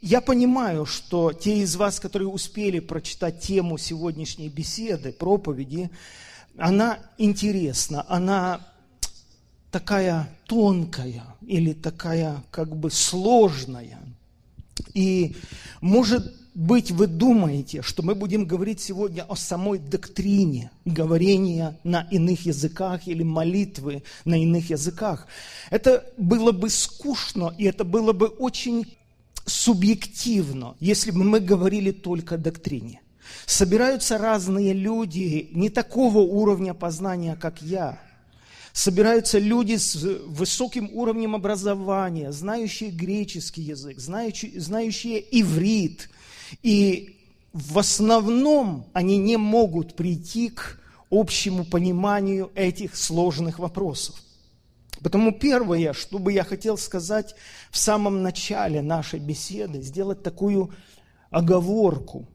Я понимаю, что те из вас, которые успели прочитать тему сегодняшней беседы, проповеди, она интересна, она такая тонкая или такая как бы сложная. И может быть вы думаете, что мы будем говорить сегодня о самой доктрине говорения на иных языках или молитвы на иных языках. Это было бы скучно, и это было бы очень субъективно, если бы мы говорили только о доктрине. Собираются разные люди не такого уровня познания, как я. Собираются люди с высоким уровнем образования, знающие греческий язык, знающие, знающие иврит. И в основном они не могут прийти к общему пониманию этих сложных вопросов. Потому первое, что бы я хотел сказать в самом начале нашей беседы, сделать такую оговорку,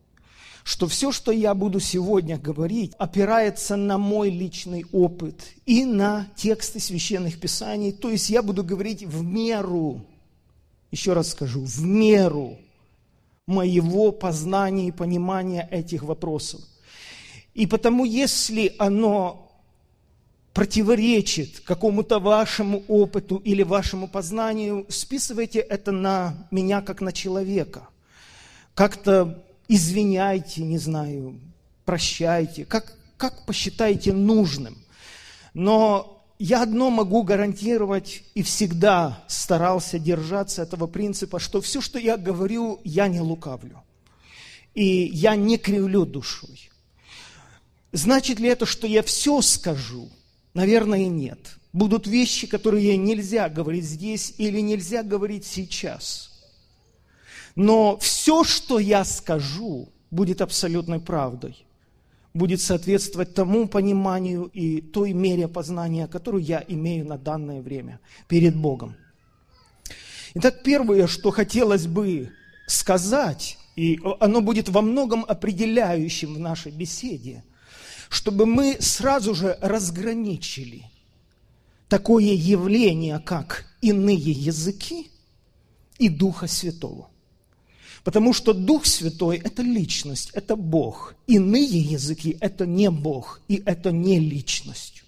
что все, что я буду сегодня говорить, опирается на мой личный опыт и на тексты священных писаний. То есть я буду говорить в меру, еще раз скажу, в меру моего познания и понимания этих вопросов. И потому, если оно противоречит какому-то вашему опыту или вашему познанию, списывайте это на меня как на человека. Как-то извиняйте, не знаю, прощайте, как, как посчитаете нужным. Но я одно могу гарантировать и всегда старался держаться этого принципа, что все, что я говорю, я не лукавлю. И я не кривлю душой. Значит ли это, что я все скажу? Наверное, нет. Будут вещи, которые нельзя говорить здесь или нельзя говорить сейчас. Но все, что я скажу, будет абсолютной правдой. Будет соответствовать тому пониманию и той мере познания, которую я имею на данное время перед Богом. Итак, первое, что хотелось бы сказать, и оно будет во многом определяющим в нашей беседе – чтобы мы сразу же разграничили такое явление, как иные языки и Духа Святого. Потому что Дух Святой – это личность, это Бог. Иные языки – это не Бог, и это не личность.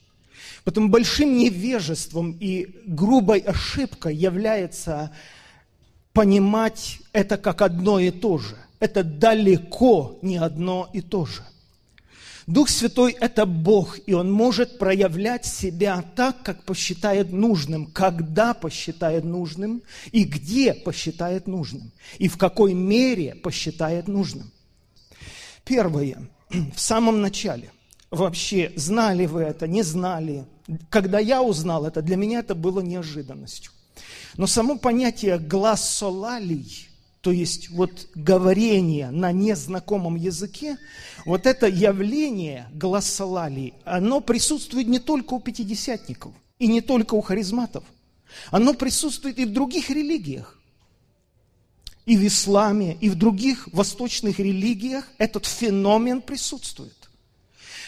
Поэтому большим невежеством и грубой ошибкой является понимать это как одно и то же. Это далеко не одно и то же. Дух Святой – это Бог, и Он может проявлять себя так, как посчитает нужным, когда посчитает нужным, и где посчитает нужным, и в какой мере посчитает нужным. Первое. В самом начале. Вообще, знали вы это, не знали. Когда я узнал это, для меня это было неожиданностью. Но само понятие «глассолалий» то есть вот говорение на незнакомом языке, вот это явление глассолалии, оно присутствует не только у пятидесятников и не только у харизматов. Оно присутствует и в других религиях. И в исламе, и в других восточных религиях этот феномен присутствует.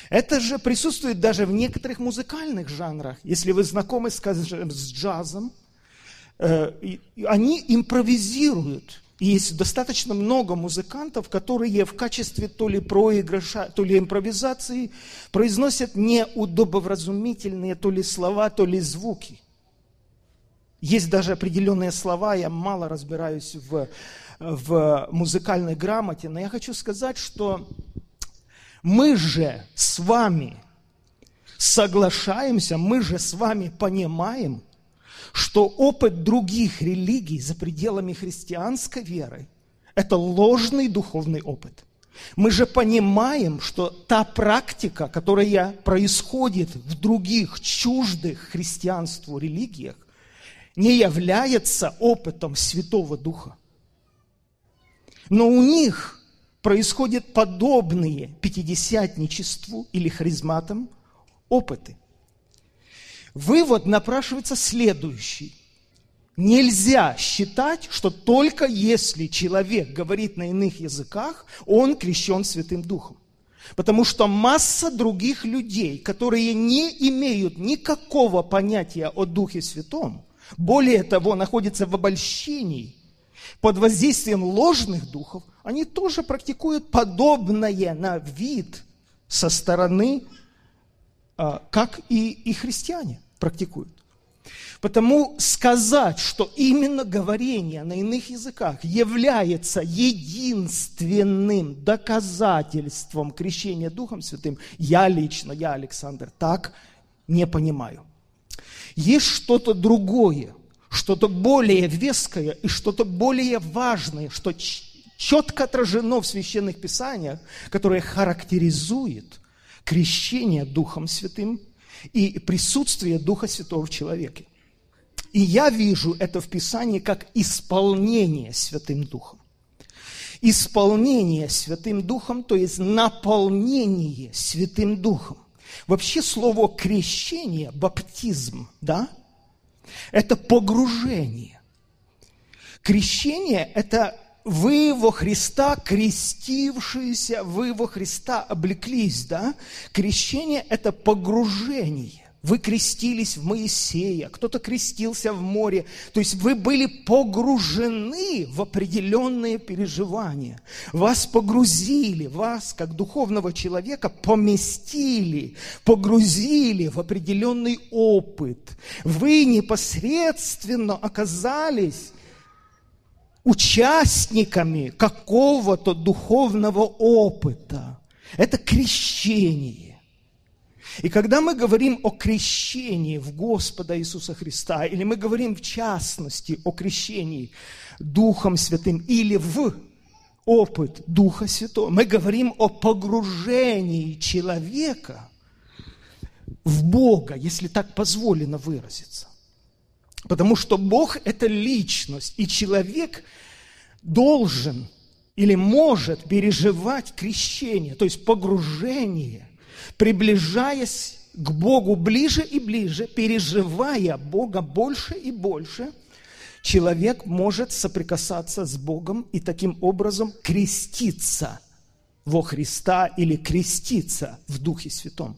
Это же присутствует даже в некоторых музыкальных жанрах. Если вы знакомы, скажем, с джазом, э, они импровизируют есть достаточно много музыкантов, которые в качестве то ли проигрыша, то ли импровизации произносят неудобовразумительные то ли слова, то ли звуки. Есть даже определенные слова, я мало разбираюсь в, в музыкальной грамоте, но я хочу сказать, что мы же с вами соглашаемся, мы же с вами понимаем, что опыт других религий за пределами христианской веры – это ложный духовный опыт. Мы же понимаем, что та практика, которая происходит в других чуждых христианству религиях, не является опытом Святого Духа. Но у них происходят подобные пятидесятничеству или харизматам опыты – Вывод напрашивается следующий. Нельзя считать, что только если человек говорит на иных языках, он крещен Святым Духом. Потому что масса других людей, которые не имеют никакого понятия о Духе Святом, более того, находятся в обольщении под воздействием ложных духов, они тоже практикуют подобное на вид со стороны, а, как и, и христиане практикуют. Потому сказать, что именно говорение на иных языках является единственным доказательством крещения Духом Святым, я лично, я, Александр, так не понимаю. Есть что-то другое, что-то более веское и что-то более важное, что четко отражено в священных писаниях, которое характеризует крещение Духом Святым и присутствие Духа Святого в человеке. И я вижу это в Писании как исполнение Святым Духом. Исполнение Святым Духом, то есть наполнение Святым Духом. Вообще слово крещение, баптизм, да, это погружение. Крещение – это вы во Христа крестившиеся, вы во Христа облеклись, да? Крещение – это погружение. Вы крестились в Моисея, кто-то крестился в море. То есть вы были погружены в определенные переживания. Вас погрузили, вас, как духовного человека, поместили, погрузили в определенный опыт. Вы непосредственно оказались участниками какого-то духовного опыта. Это крещение. И когда мы говорим о крещении в Господа Иисуса Христа, или мы говорим в частности о крещении Духом Святым или в опыт Духа Святого, мы говорим о погружении человека в Бога, если так позволено выразиться. Потому что Бог – это личность, и человек должен или может переживать крещение, то есть погружение приближаясь к Богу ближе и ближе, переживая Бога больше и больше, человек может соприкасаться с Богом и таким образом креститься во Христа или креститься в Духе Святом.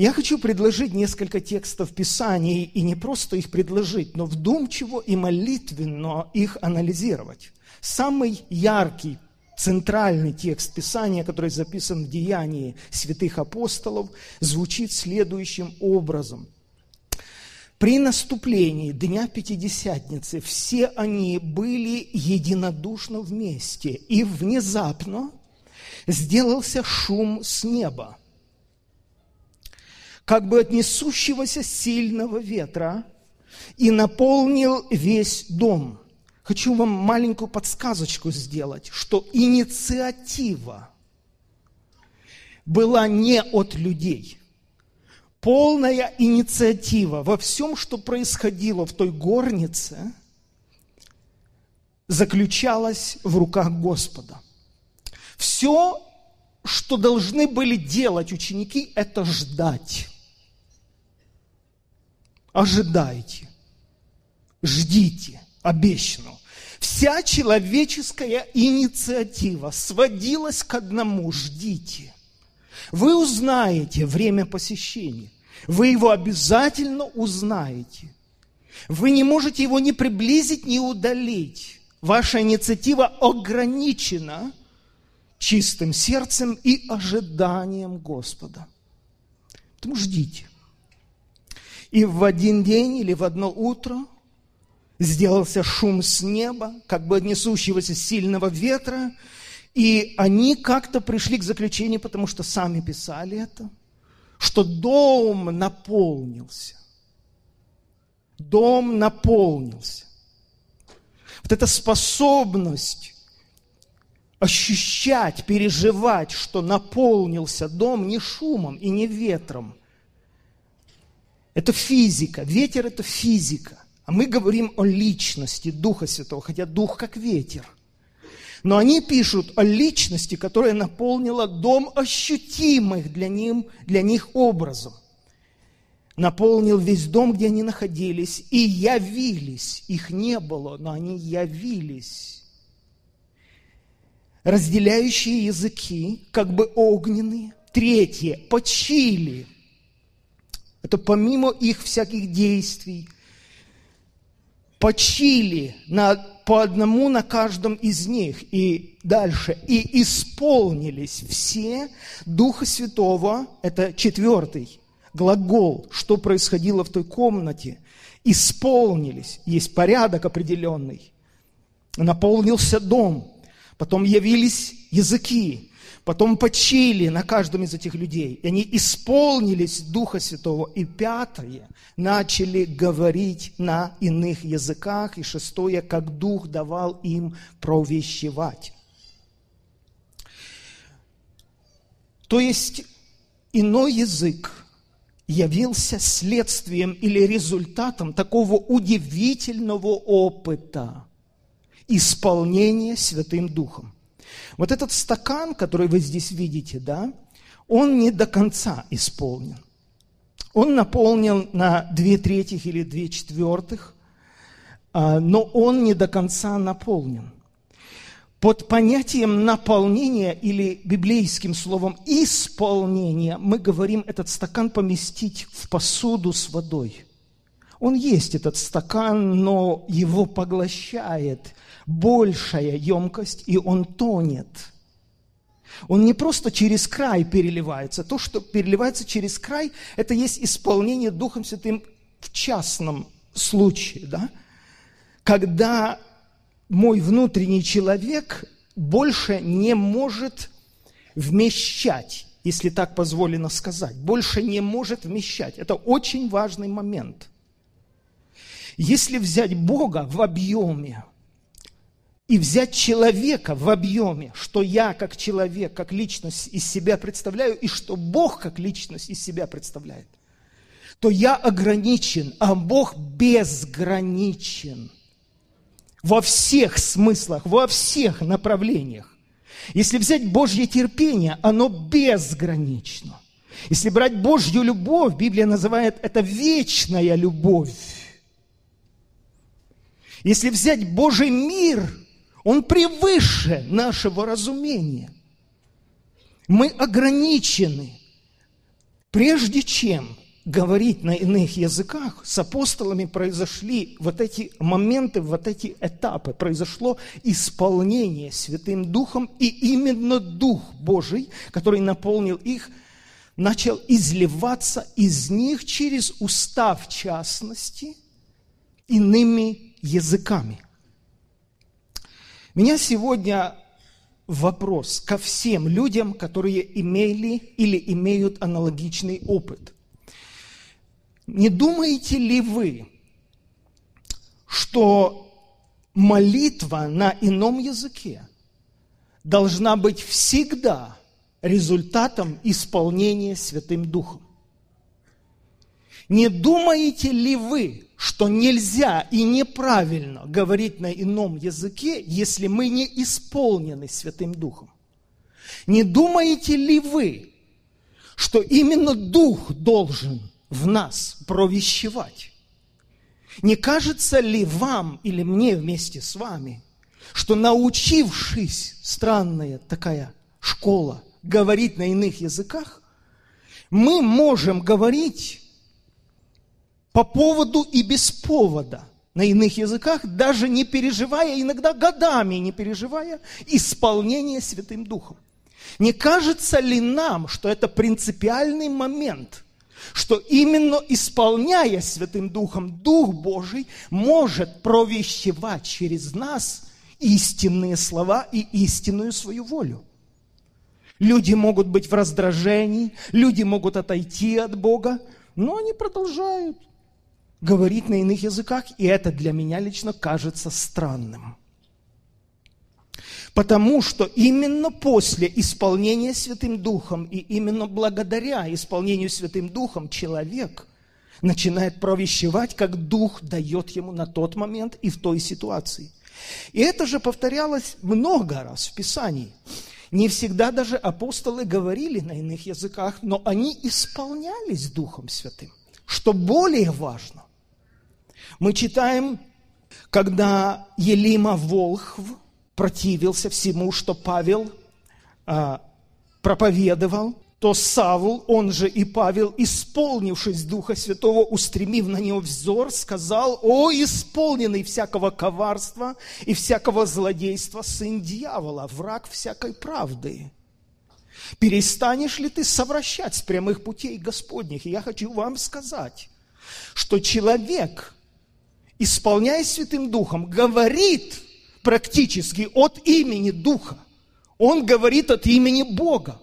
Я хочу предложить несколько текстов Писаний, и не просто их предложить, но вдумчиво и молитвенно их анализировать. Самый яркий центральный текст Писания, который записан в Деянии святых апостолов, звучит следующим образом. При наступлении Дня Пятидесятницы все они были единодушно вместе, и внезапно сделался шум с неба, как бы от несущегося сильного ветра, и наполнил весь дом – Хочу вам маленькую подсказочку сделать, что инициатива была не от людей. Полная инициатива во всем, что происходило в той горнице, заключалась в руках Господа. Все, что должны были делать ученики, это ждать. Ожидайте, ждите обещанного. Вся человеческая инициатива сводилась к одному – ждите. Вы узнаете время посещения. Вы его обязательно узнаете. Вы не можете его ни приблизить, ни удалить. Ваша инициатива ограничена чистым сердцем и ожиданием Господа. Поэтому ждите. И в один день или в одно утро – сделался шум с неба, как бы несущегося сильного ветра, и они как-то пришли к заключению, потому что сами писали это, что дом наполнился. Дом наполнился. Вот эта способность ощущать, переживать, что наполнился дом не шумом и не ветром. Это физика. Ветер – это физика – а мы говорим о личности Духа Святого, хотя Дух как ветер. Но они пишут о личности, которая наполнила дом ощутимых для, ним, для них образом. Наполнил весь дом, где они находились, и явились. Их не было, но они явились. Разделяющие языки, как бы огненные. Третье, почили. Это помимо их всяких действий – почили на по одному на каждом из них. И дальше. И исполнились все Духа Святого, это четвертый глагол, что происходило в той комнате. Исполнились, есть порядок определенный. Наполнился дом, потом явились языки, потом почили на каждом из этих людей. И они исполнились Духа Святого. И пятое, начали говорить на иных языках. И шестое, как Дух давал им провещевать. То есть иной язык явился следствием или результатом такого удивительного опыта исполнения Святым Духом. Вот этот стакан, который вы здесь видите, да, он не до конца исполнен. Он наполнен на две трети или две четвертых, а, но он не до конца наполнен. Под понятием наполнения или библейским словом исполнения мы говорим этот стакан поместить в посуду с водой. Он есть этот стакан, но его поглощает большая емкость, и он тонет. Он не просто через край переливается. То, что переливается через край, это есть исполнение Духом Святым в частном случае. Да? Когда мой внутренний человек больше не может вмещать, если так позволено сказать, больше не может вмещать. Это очень важный момент. Если взять Бога в объеме, и взять человека в объеме, что я как человек, как личность из себя представляю, и что Бог как личность из себя представляет, то я ограничен, а Бог безграничен во всех смыслах, во всех направлениях. Если взять Божье терпение, оно безгранично. Если брать Божью любовь, Библия называет это вечная любовь. Если взять Божий мир – он превыше нашего разумения. Мы ограничены. Прежде чем говорить на иных языках, с апостолами произошли вот эти моменты, вот эти этапы. Произошло исполнение Святым Духом, и именно Дух Божий, который наполнил их, начал изливаться из них через уста, в частности, иными языками – меня сегодня вопрос ко всем людям, которые имели или имеют аналогичный опыт. Не думаете ли вы, что молитва на ином языке должна быть всегда результатом исполнения Святым Духом? Не думаете ли вы, что нельзя и неправильно говорить на ином языке, если мы не исполнены Святым Духом? Не думаете ли вы, что именно Дух должен в нас провещевать? Не кажется ли вам или мне вместе с вами, что научившись, странная такая школа, говорить на иных языках, мы можем говорить по поводу и без повода на иных языках, даже не переживая, иногда годами не переживая, исполнение Святым Духом. Не кажется ли нам, что это принципиальный момент, что именно исполняя Святым Духом, Дух Божий может провещевать через нас истинные слова и истинную свою волю? Люди могут быть в раздражении, люди могут отойти от Бога, но они продолжают говорить на иных языках, и это для меня лично кажется странным. Потому что именно после исполнения Святым Духом и именно благодаря исполнению Святым Духом человек начинает провещевать, как Дух дает ему на тот момент и в той ситуации. И это же повторялось много раз в Писании. Не всегда даже апостолы говорили на иных языках, но они исполнялись Духом Святым. Что более важно, мы читаем, когда Елима Волхв противился всему, что Павел а, проповедовал, то Савл, он же и Павел, исполнившись Духа Святого, устремив на него взор, сказал, «О, исполненный всякого коварства и всякого злодейства, сын дьявола, враг всякой правды». Перестанешь ли ты совращать с прямых путей Господних? И я хочу вам сказать, что человек, исполняясь Святым Духом, говорит практически от имени Духа. Он говорит от имени Бога.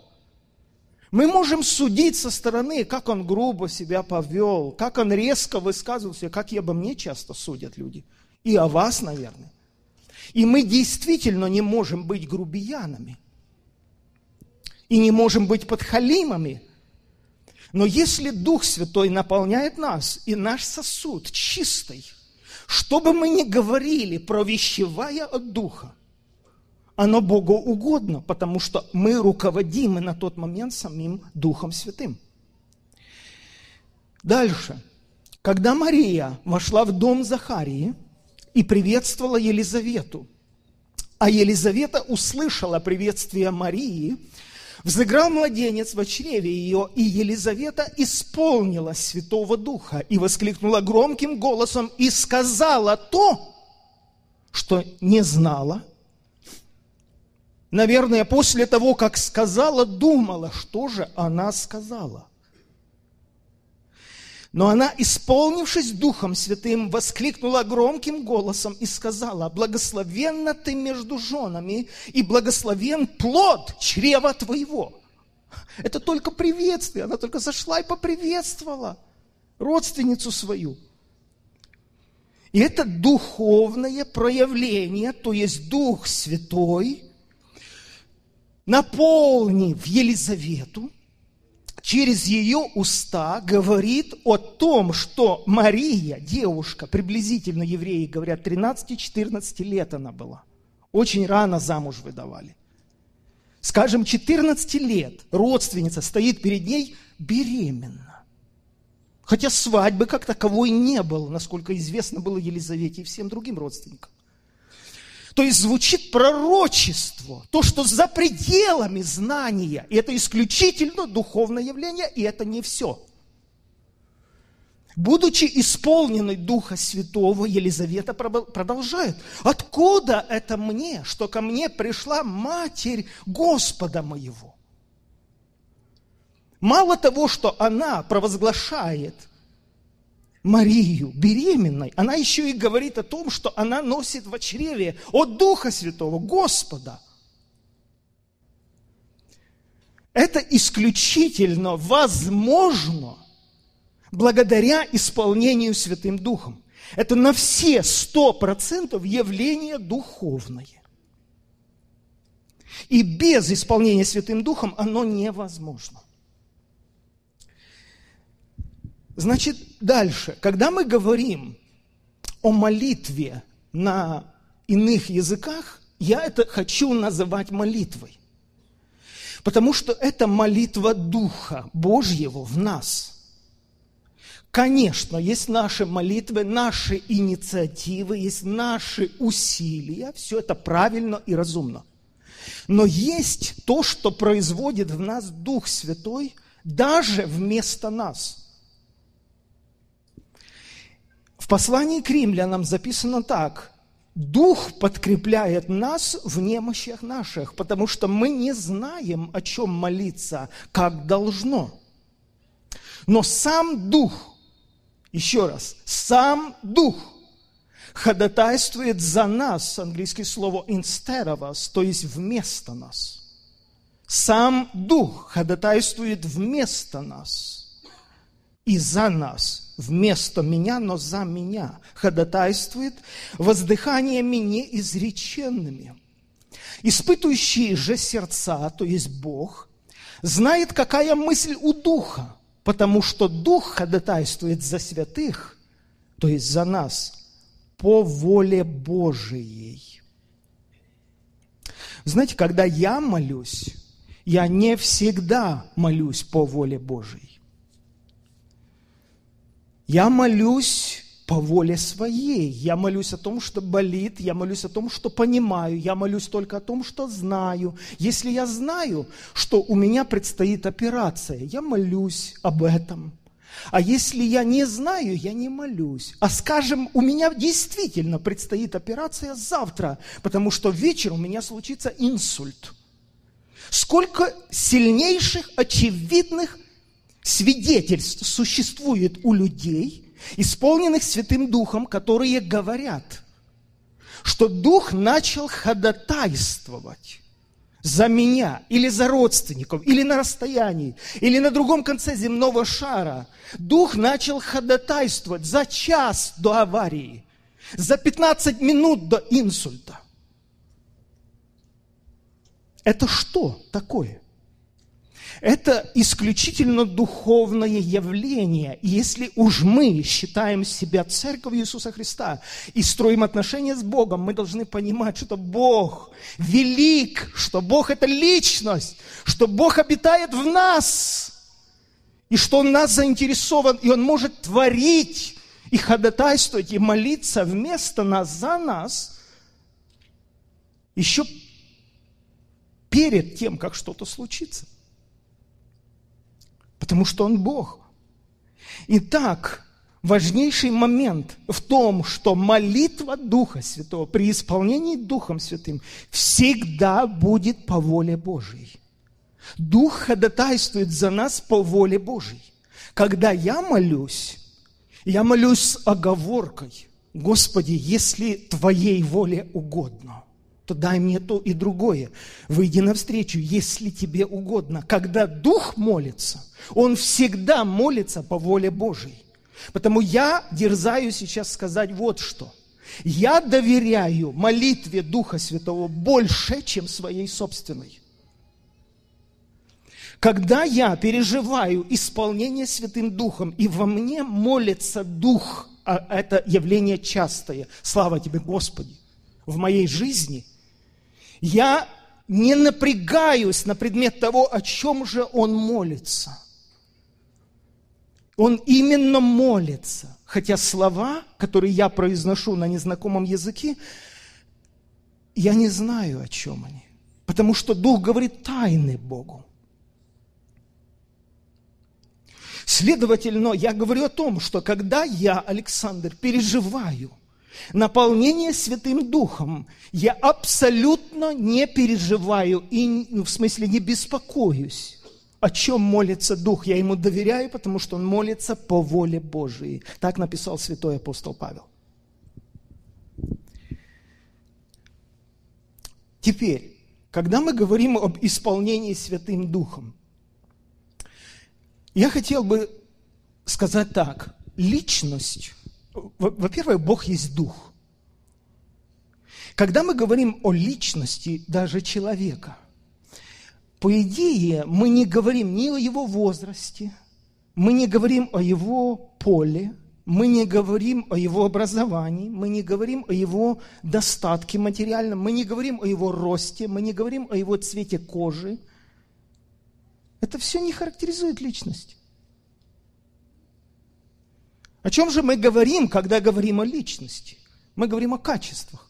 Мы можем судить со стороны, как он грубо себя повел, как он резко высказывался, как и обо мне часто судят люди. И о вас, наверное. И мы действительно не можем быть грубиянами. И не можем быть подхалимами. Но если Дух Святой наполняет нас, и наш сосуд чистый, что бы мы ни говорили, провещевая от Духа, оно Богу угодно, потому что мы руководимы на тот момент самим Духом Святым. Дальше. Когда Мария вошла в дом Захарии и приветствовала Елизавету, а Елизавета услышала приветствие Марии, взыграл младенец в чреве ее, и Елизавета исполнила Святого Духа и воскликнула громким голосом и сказала то, что не знала – наверное, после того, как сказала, думала, что же она сказала. Но она, исполнившись Духом Святым, воскликнула громким голосом и сказала, «Благословенна ты между женами, и благословен плод чрева твоего». Это только приветствие, она только зашла и поприветствовала родственницу свою. И это духовное проявление, то есть Дух Святой – наполнив Елизавету, через ее уста говорит о том, что Мария, девушка, приблизительно евреи говорят, 13-14 лет она была. Очень рано замуж выдавали. Скажем, 14 лет родственница стоит перед ней беременна. Хотя свадьбы как таковой не было, насколько известно было Елизавете и всем другим родственникам. То есть звучит пророчество, то, что за пределами знания. И это исключительно духовное явление, и это не все. Будучи исполненной Духа Святого, Елизавета продолжает. Откуда это мне, что ко мне пришла Матерь Господа моего? Мало того, что она провозглашает Марию беременной, она еще и говорит о том, что она носит в чреве от Духа Святого, Господа. Это исключительно возможно благодаря исполнению Святым Духом. Это на все сто процентов явление духовное. И без исполнения Святым Духом оно невозможно. Значит, дальше, когда мы говорим о молитве на иных языках, я это хочу называть молитвой. Потому что это молитва Духа Божьего в нас. Конечно, есть наши молитвы, наши инициативы, есть наши усилия, все это правильно и разумно. Но есть то, что производит в нас Дух Святой даже вместо нас – в послании к римлянам записано так. Дух подкрепляет нас в немощах наших, потому что мы не знаем, о чем молиться, как должно. Но сам Дух, еще раз, сам Дух ходатайствует за нас, английское слово instead of us, то есть вместо нас. Сам Дух ходатайствует вместо нас и за нас – вместо меня, но за меня, ходатайствует воздыханиями неизреченными. Испытывающий же сердца, то есть Бог, знает, какая мысль у Духа, потому что Дух ходатайствует за святых, то есть за нас, по воле Божией. Знаете, когда я молюсь, я не всегда молюсь по воле Божией. Я молюсь по воле своей. Я молюсь о том, что болит, я молюсь о том, что понимаю, я молюсь только о том, что знаю. Если я знаю, что у меня предстоит операция, я молюсь об этом. А если я не знаю, я не молюсь. А скажем, у меня действительно предстоит операция завтра, потому что вечер у меня случится инсульт. Сколько сильнейших, очевидных свидетельств существует у людей, исполненных Святым Духом, которые говорят, что Дух начал ходатайствовать за меня, или за родственников, или на расстоянии, или на другом конце земного шара. Дух начал ходатайствовать за час до аварии, за 15 минут до инсульта. Это что такое? Это исключительно духовное явление. И если уж мы считаем себя церковью Иисуса Христа и строим отношения с Богом, мы должны понимать, что Бог велик, что Бог – это личность, что Бог обитает в нас, и что Он нас заинтересован, и Он может творить и ходатайствовать, и молиться вместо нас, за нас, еще перед тем, как что-то случится потому что Он Бог. Итак, важнейший момент в том, что молитва Духа Святого при исполнении Духом Святым всегда будет по воле Божьей. Дух ходатайствует за нас по воле Божьей. Когда я молюсь, я молюсь с оговоркой. Господи, если Твоей воле угодно – то дай мне то и другое. Выйди навстречу, если тебе угодно. Когда Дух молится, Он всегда молится по воле Божьей. Потому я дерзаю сейчас сказать вот что. Я доверяю молитве Духа Святого больше, чем своей собственной. Когда я переживаю исполнение Святым Духом, и во мне молится Дух, а это явление частое, слава Тебе, Господи, в моей жизни – я не напрягаюсь на предмет того, о чем же он молится. Он именно молится, хотя слова, которые я произношу на незнакомом языке, я не знаю, о чем они. Потому что Дух говорит тайны Богу. Следовательно, я говорю о том, что когда я, Александр, переживаю – наполнение Святым Духом, я абсолютно не переживаю и, ну, в смысле, не беспокоюсь. О чем молится Дух? Я ему доверяю, потому что он молится по воле Божией. Так написал святой апостол Павел. Теперь, когда мы говорим об исполнении Святым Духом, я хотел бы сказать так. Личность во-первых, Бог есть Дух. Когда мы говорим о личности даже человека, по идее, мы не говорим ни о его возрасте, мы не говорим о его поле, мы не говорим о его образовании, мы не говорим о его достатке материальном, мы не говорим о его росте, мы не говорим о его цвете кожи. Это все не характеризует личность. О чем же мы говорим, когда говорим о личности? Мы говорим о качествах.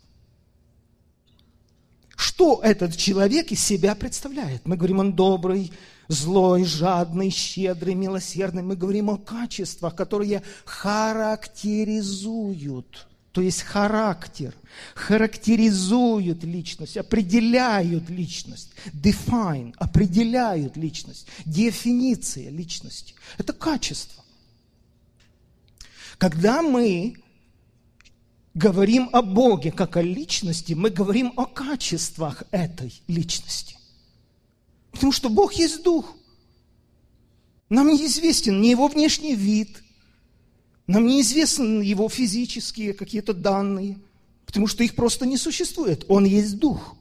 Что этот человек из себя представляет? Мы говорим, он добрый, злой, жадный, щедрый, милосердный. Мы говорим о качествах, которые характеризуют, то есть характер, характеризуют личность, определяют личность, define, определяют личность, дефиниция личности. Это качество. Когда мы говорим о Боге как о личности, мы говорим о качествах этой личности. Потому что Бог есть Дух. Нам неизвестен ни его внешний вид, нам неизвестны его физические какие-то данные, потому что их просто не существует. Он есть Дух.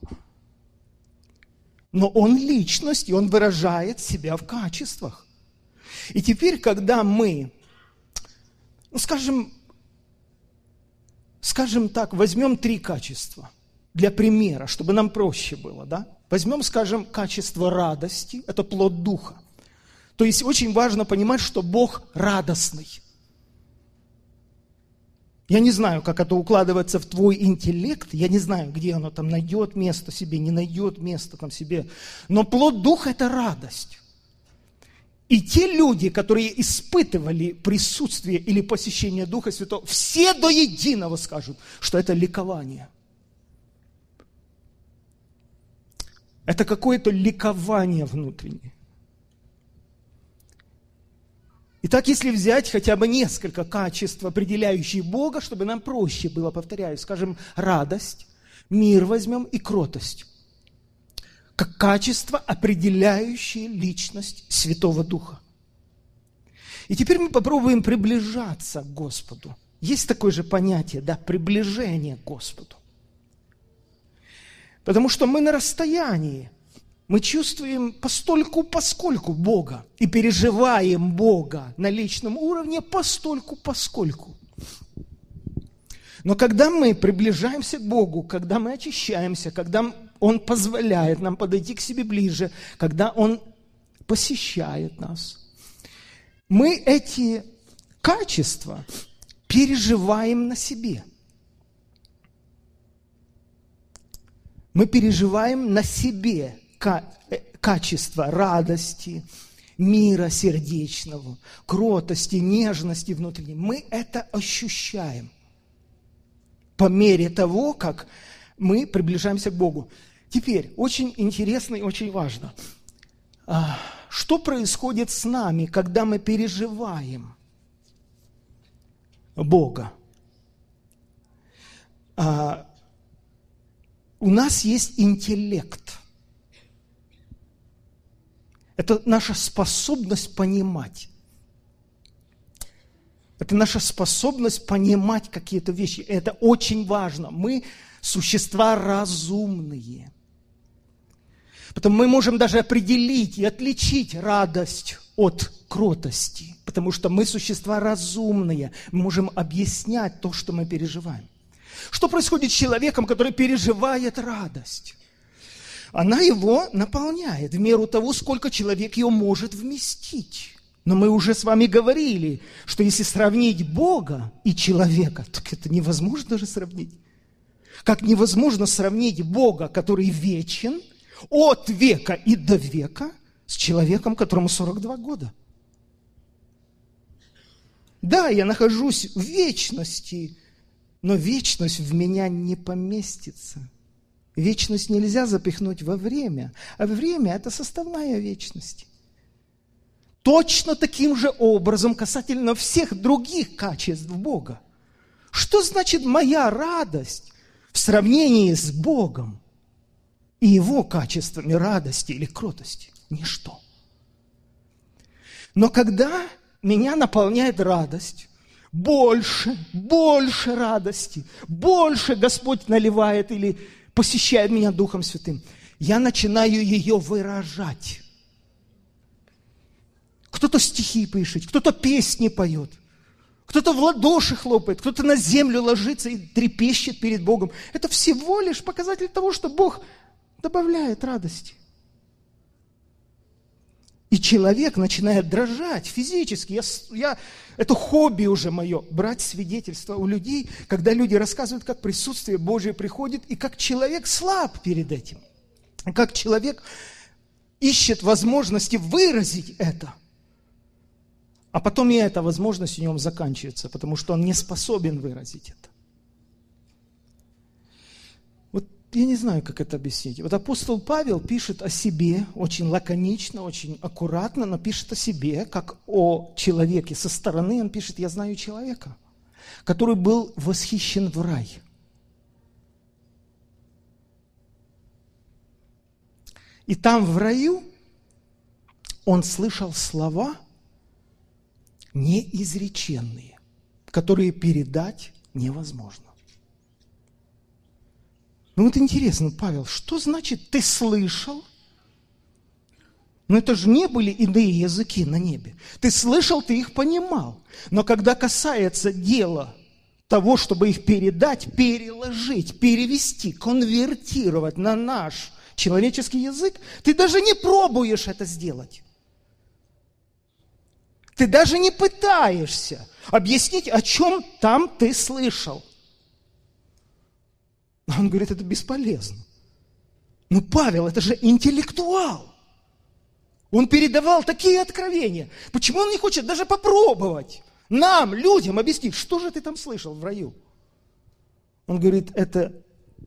Но Он личность, и Он выражает себя в качествах. И теперь, когда мы ну, скажем, скажем так, возьмем три качества для примера, чтобы нам проще было, да? Возьмем, скажем, качество радости, это плод духа. То есть очень важно понимать, что Бог радостный. Я не знаю, как это укладывается в твой интеллект, я не знаю, где оно там найдет место себе, не найдет место там себе. Но плод Духа – это радость. И те люди, которые испытывали присутствие или посещение Духа Святого, все до единого скажут, что это ликование. Это какое-то ликование внутреннее. Итак, если взять хотя бы несколько качеств, определяющих Бога, чтобы нам проще было, повторяю, скажем, радость, мир возьмем и кротость, как качество, определяющее личность Святого Духа. И теперь мы попробуем приближаться к Господу. Есть такое же понятие, да, приближение к Господу. Потому что мы на расстоянии – мы чувствуем постольку поскольку Бога и переживаем Бога на личном уровне постольку поскольку. Но когда мы приближаемся к Богу, когда мы очищаемся, когда Он позволяет нам подойти к себе ближе, когда Он посещает нас, мы эти качества переживаем на себе. Мы переживаем на себе Э, качества радости, мира сердечного, кротости, нежности внутренней. Мы это ощущаем по мере того, как мы приближаемся к Богу. Теперь, очень интересно и очень важно. А, что происходит с нами, когда мы переживаем Бога? А, у нас есть интеллект – это наша способность понимать. Это наша способность понимать какие-то вещи. Это очень важно. Мы существа разумные. Потому мы можем даже определить и отличить радость от кротости. Потому что мы существа разумные. Мы можем объяснять то, что мы переживаем. Что происходит с человеком, который переживает радость? она его наполняет в меру того, сколько человек ее может вместить. Но мы уже с вами говорили, что если сравнить Бога и человека, так это невозможно даже сравнить. Как невозможно сравнить Бога, который вечен, от века и до века, с человеком, которому 42 года. Да, я нахожусь в вечности, но вечность в меня не поместится – Вечность нельзя запихнуть во время, а время – это составная вечности. Точно таким же образом касательно всех других качеств Бога. Что значит моя радость в сравнении с Богом и Его качествами радости или кротости? Ничто. Но когда меня наполняет радость, больше, больше радости, больше Господь наливает или посещает меня Духом Святым, я начинаю ее выражать. Кто-то стихи пишет, кто-то песни поет, кто-то в ладоши хлопает, кто-то на землю ложится и трепещет перед Богом. Это всего лишь показатель того, что Бог добавляет радости. И человек начинает дрожать физически. Я, я, это хобби уже мое, брать свидетельства у людей, когда люди рассказывают, как присутствие Божие приходит, и как человек слаб перед этим. Как человек ищет возможности выразить это. А потом и эта возможность у него заканчивается, потому что он не способен выразить это. я не знаю, как это объяснить. Вот апостол Павел пишет о себе очень лаконично, очень аккуратно, но пишет о себе, как о человеке. Со стороны он пишет, я знаю человека, который был восхищен в рай. И там в раю он слышал слова неизреченные, которые передать невозможно. Ну вот интересно, Павел, что значит ты слышал? Но это же не были иные языки на небе. Ты слышал, ты их понимал. Но когда касается дела того, чтобы их передать, переложить, перевести, конвертировать на наш человеческий язык, ты даже не пробуешь это сделать. Ты даже не пытаешься объяснить, о чем там ты слышал. Он говорит, это бесполезно. Ну, Павел, это же интеллектуал. Он передавал такие откровения. Почему он не хочет даже попробовать нам, людям, объяснить, что же ты там слышал в раю? Он говорит, это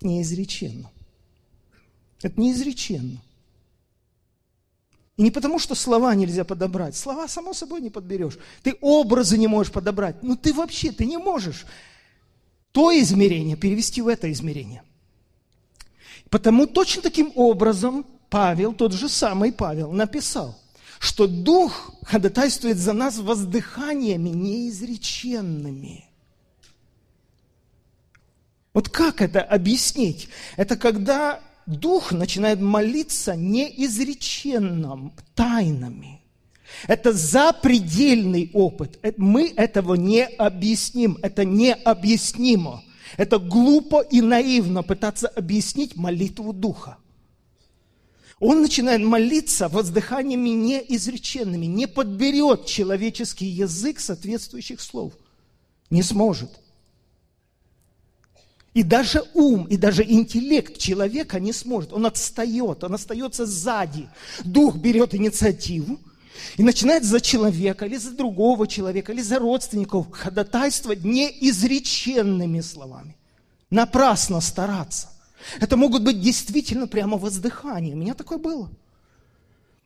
неизреченно. Это неизреченно. И не потому, что слова нельзя подобрать. Слова, само собой, не подберешь. Ты образы не можешь подобрать. Ну, ты вообще, ты не можешь то измерение перевести в это измерение. Потому точно таким образом Павел, тот же самый Павел, написал, что Дух ходатайствует за нас воздыханиями неизреченными. Вот как это объяснить? Это когда Дух начинает молиться неизреченным, тайнами. Это запредельный опыт. Э, мы этого не объясним. Это необъяснимо. Это глупо и наивно пытаться объяснить молитву Духа. Он начинает молиться воздыханиями неизреченными, не подберет человеческий язык соответствующих слов. Не сможет. И даже ум, и даже интеллект человека не сможет. Он отстает, он остается сзади. Дух берет инициативу и начинает за человека, или за другого человека, или за родственников ходатайствовать неизреченными словами. Напрасно стараться. Это могут быть действительно прямо воздыхания. У меня такое было.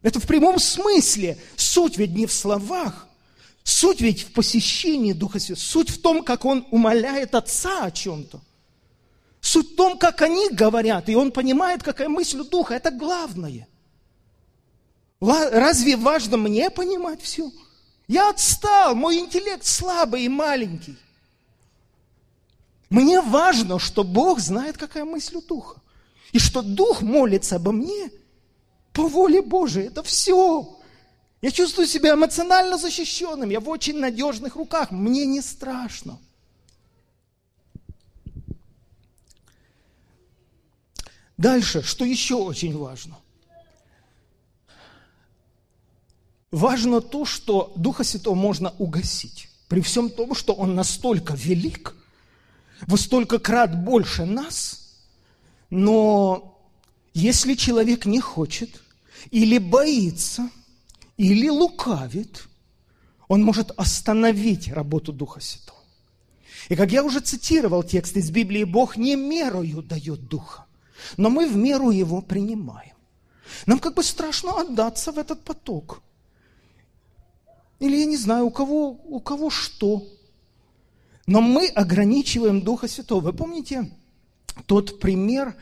Это в прямом смысле. Суть ведь не в словах. Суть ведь в посещении Духа Святого. Суть в том, как Он умоляет Отца о чем-то. Суть в том, как они говорят, и Он понимает, какая мысль у Духа. Это главное. Разве важно мне понимать все? Я отстал, мой интеллект слабый и маленький. Мне важно, что Бог знает, какая мысль у Духа. И что Дух молится обо мне по воле Божией. Это все. Я чувствую себя эмоционально защищенным. Я в очень надежных руках. Мне не страшно. Дальше, что еще очень важно. Важно то, что Духа Святого можно угасить. При всем том, что Он настолько велик – во столько крат больше нас, но если человек не хочет, или боится, или лукавит, он может остановить работу Духа Святого. И как я уже цитировал текст из Библии, Бог не мерою дает Духа, но мы в меру его принимаем. Нам как бы страшно отдаться в этот поток. Или я не знаю, у кого, у кого что. Но мы ограничиваем Духа Святого. Вы помните тот пример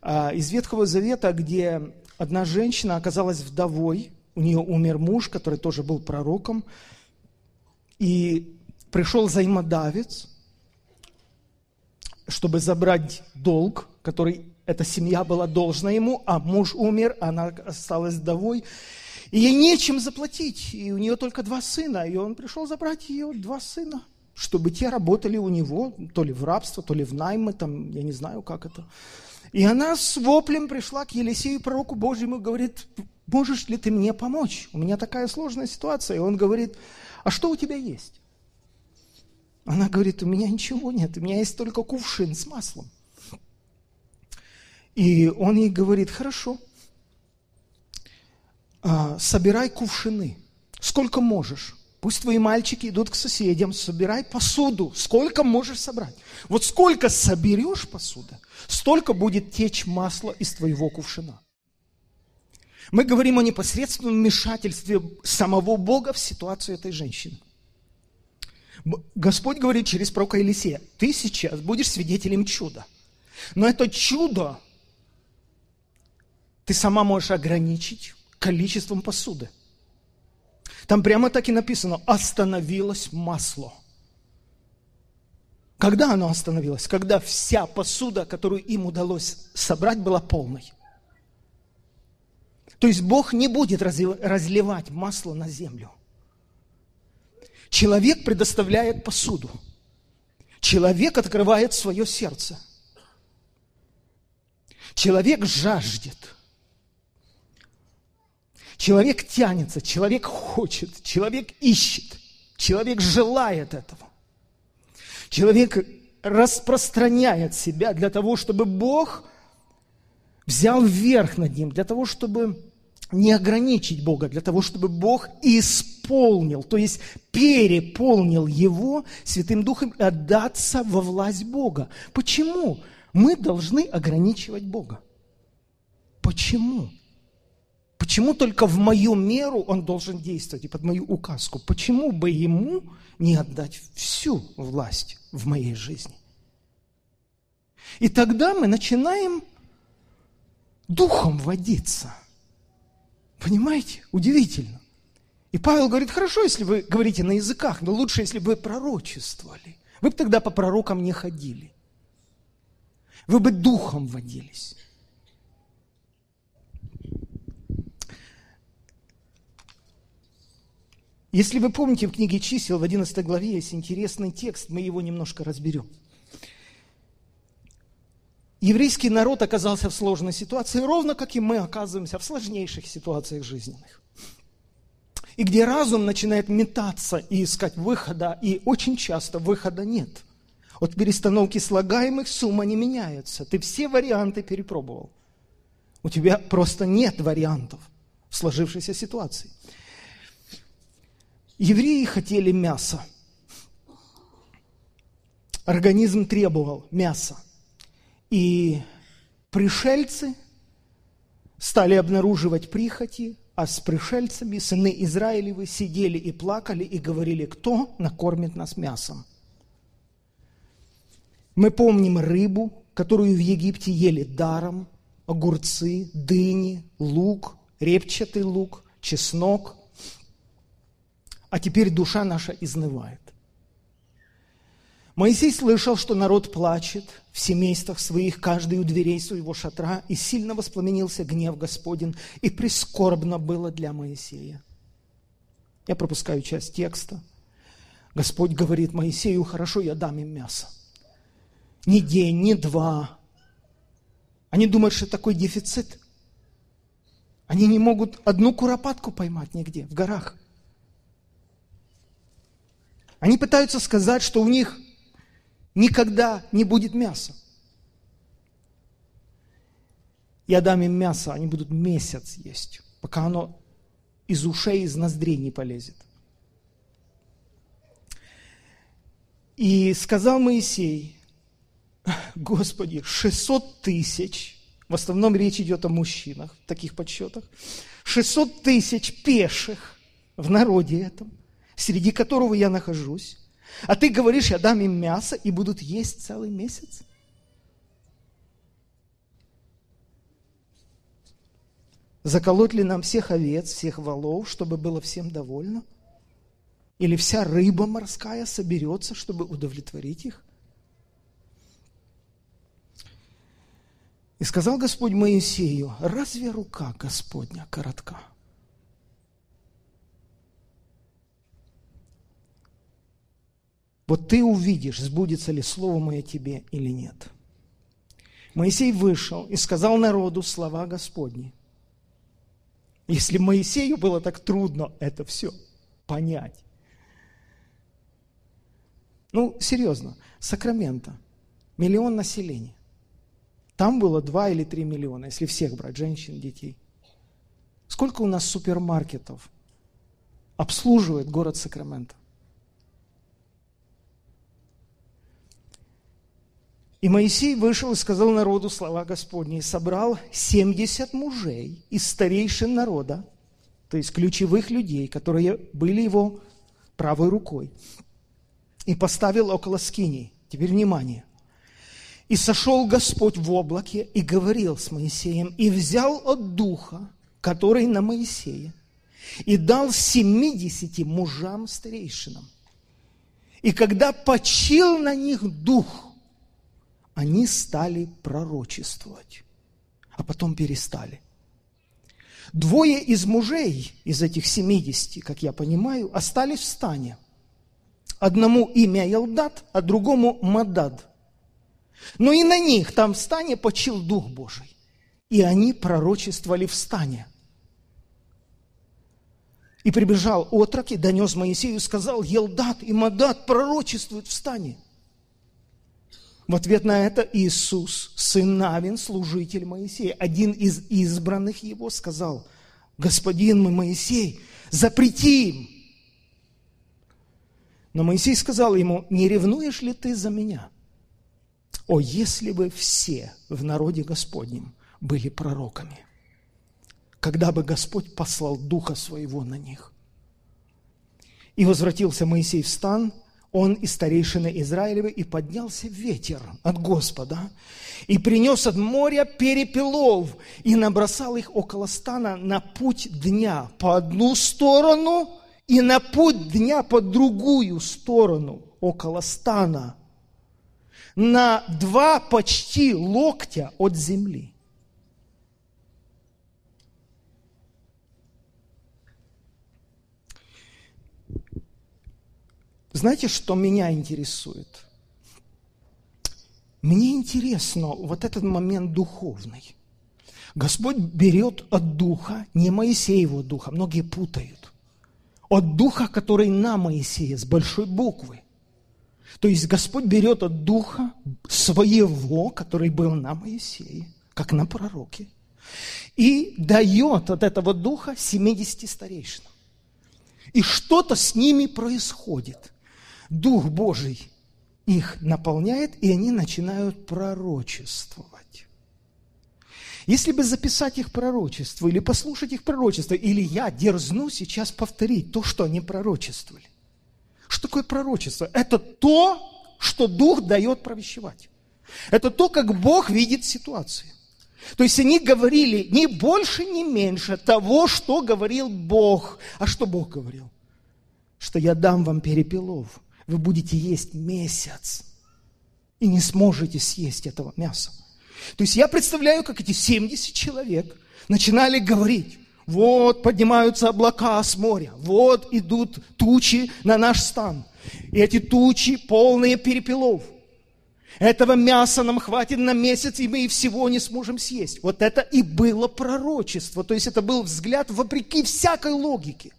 а, из Ветхого Завета, где одна женщина оказалась вдовой, у нее умер муж, который тоже был пророком, и пришел взаимодавец, чтобы забрать долг, который эта семья была должна ему, а муж умер, она осталась вдовой, и ей нечем заплатить, и у нее только два сына, и он пришел забрать ее два сына – чтобы те работали у него, то ли в рабство, то ли в наймы, там, я не знаю, как это. И она с воплем пришла к Елисею, пророку Божьему, и говорит, можешь ли ты мне помочь? У меня такая сложная ситуация. И он говорит, а что у тебя есть? Она говорит, у меня ничего нет, у меня есть только кувшин с маслом. И он ей говорит, хорошо, а, собирай кувшины, сколько можешь. Пусть твои мальчики идут к соседям, собирай посуду. Сколько можешь собрать? Вот сколько соберешь посуды, столько будет течь масло из твоего кувшина. Мы говорим о непосредственном вмешательстве самого Бога в ситуацию этой женщины. Господь говорит через пророка Елисея, ты сейчас будешь свидетелем чуда. Но это чудо ты сама можешь ограничить количеством посуды. Там прямо так и написано, остановилось масло. Когда оно остановилось? Когда вся посуда, которую им удалось собрать, была полной. То есть Бог не будет разливать масло на землю. Человек предоставляет посуду. Человек открывает свое сердце. Человек жаждет – Человек тянется, человек хочет, человек ищет, человек желает этого. Человек распространяет себя для того, чтобы Бог взял верх над ним, для того, чтобы не ограничить Бога, для того, чтобы Бог исполнил, то есть переполнил его Святым Духом отдаться во власть Бога. Почему мы должны ограничивать Бога? Почему? Почему только в мою меру он должен действовать и под мою указку? Почему бы ему не отдать всю власть в моей жизни? И тогда мы начинаем духом водиться. Понимаете? Удивительно. И Павел говорит, хорошо, если вы говорите на языках, но лучше, если бы вы пророчествовали. Вы бы тогда по пророкам не ходили. Вы бы духом водились. Если вы помните, в книге чисел в 11 главе есть интересный текст, мы его немножко разберем. Еврейский народ оказался в сложной ситуации, ровно как и мы оказываемся в сложнейших ситуациях жизненных. И где разум начинает метаться и искать выхода, и очень часто выхода нет. От перестановки слагаемых сумма не меняется. Ты все варианты перепробовал. У тебя просто нет вариантов в сложившейся ситуации. Евреи хотели мяса. Организм требовал мяса. И пришельцы стали обнаруживать прихоти, а с пришельцами сыны Израилевы сидели и плакали и говорили, кто накормит нас мясом. Мы помним рыбу, которую в Египте ели даром, огурцы, дыни, лук, репчатый лук, чеснок – а теперь душа наша изнывает. Моисей слышал, что народ плачет в семействах своих, каждый у дверей своего шатра, и сильно воспламенился гнев Господень, и прискорбно было для Моисея. Я пропускаю часть текста. Господь говорит Моисею, хорошо, я дам им мясо. Ни день, ни два. Они думают, что такой дефицит. Они не могут одну куропатку поймать нигде, в горах – они пытаются сказать, что у них никогда не будет мяса. Я дам им мясо, они будут месяц есть, пока оно из ушей, из ноздрей не полезет. И сказал Моисей, Господи, 600 тысяч, в основном речь идет о мужчинах в таких подсчетах, 600 тысяч пеших в народе этом – среди которого я нахожусь, а ты говоришь, я дам им мясо и будут есть целый месяц? Заколоть ли нам всех овец, всех волов, чтобы было всем довольно? Или вся рыба морская соберется, чтобы удовлетворить их? И сказал Господь Моисею, разве рука Господня коротка? Вот ты увидишь, сбудется ли слово мое тебе или нет. Моисей вышел и сказал народу слова Господни. Если Моисею было так трудно это все понять. Ну, серьезно, Сакраменто, миллион населения. Там было 2 или 3 миллиона, если всех брать, женщин, детей. Сколько у нас супермаркетов обслуживает город Сакраменто? И Моисей вышел и сказал народу слова Господни, и собрал 70 мужей из старейшин народа, то есть ключевых людей, которые были его правой рукой, и поставил около скини. Теперь внимание. И сошел Господь в облаке и говорил с Моисеем, и взял от духа, который на Моисея, и дал семидесяти мужам старейшинам. И когда почил на них дух, они стали пророчествовать, а потом перестали. Двое из мужей, из этих 70, как я понимаю, остались в стане. Одному имя Елдат, а другому Мадад. Но и на них там в стане почил Дух Божий. И они пророчествовали в стане. И прибежал отрок и донес Моисею сказал, Елдат и Мадат пророчествуют в стане. В ответ на это Иисус, сын Навин, служитель Моисея, один из избранных его, сказал, «Господин мой Моисей, запрети им!» Но Моисей сказал ему, «Не ревнуешь ли ты за меня?» О, если бы все в народе Господнем были пророками, когда бы Господь послал Духа Своего на них. И возвратился Моисей в стан – он и старейшины Израилевы, и поднялся ветер от Господа, и принес от моря перепелов, и набросал их около стана на путь дня по одну сторону, и на путь дня по другую сторону около стана, на два почти локтя от земли. Знаете, что меня интересует? Мне интересно вот этот момент духовный. Господь берет от духа, не Моисеевого духа, многие путают, от духа, который на Моисея, с большой буквы. То есть Господь берет от духа своего, который был на Моисее, как на пророке, и дает от этого духа 70 старейшинам. И что-то с ними происходит – Дух Божий их наполняет, и они начинают пророчествовать. Если бы записать их пророчество, или послушать их пророчество, или я дерзну сейчас повторить то, что они пророчествовали. Что такое пророчество? Это то, что Дух дает провещевать. Это то, как Бог видит ситуацию. То есть они говорили ни больше, ни меньше того, что говорил Бог. А что Бог говорил? Что я дам вам перепелов, вы будете есть месяц и не сможете съесть этого мяса. То есть я представляю, как эти 70 человек начинали говорить, вот поднимаются облака с моря, вот идут тучи на наш стан. И эти тучи полные перепелов. Этого мяса нам хватит на месяц, и мы и всего не сможем съесть. Вот это и было пророчество. То есть это был взгляд вопреки всякой логике.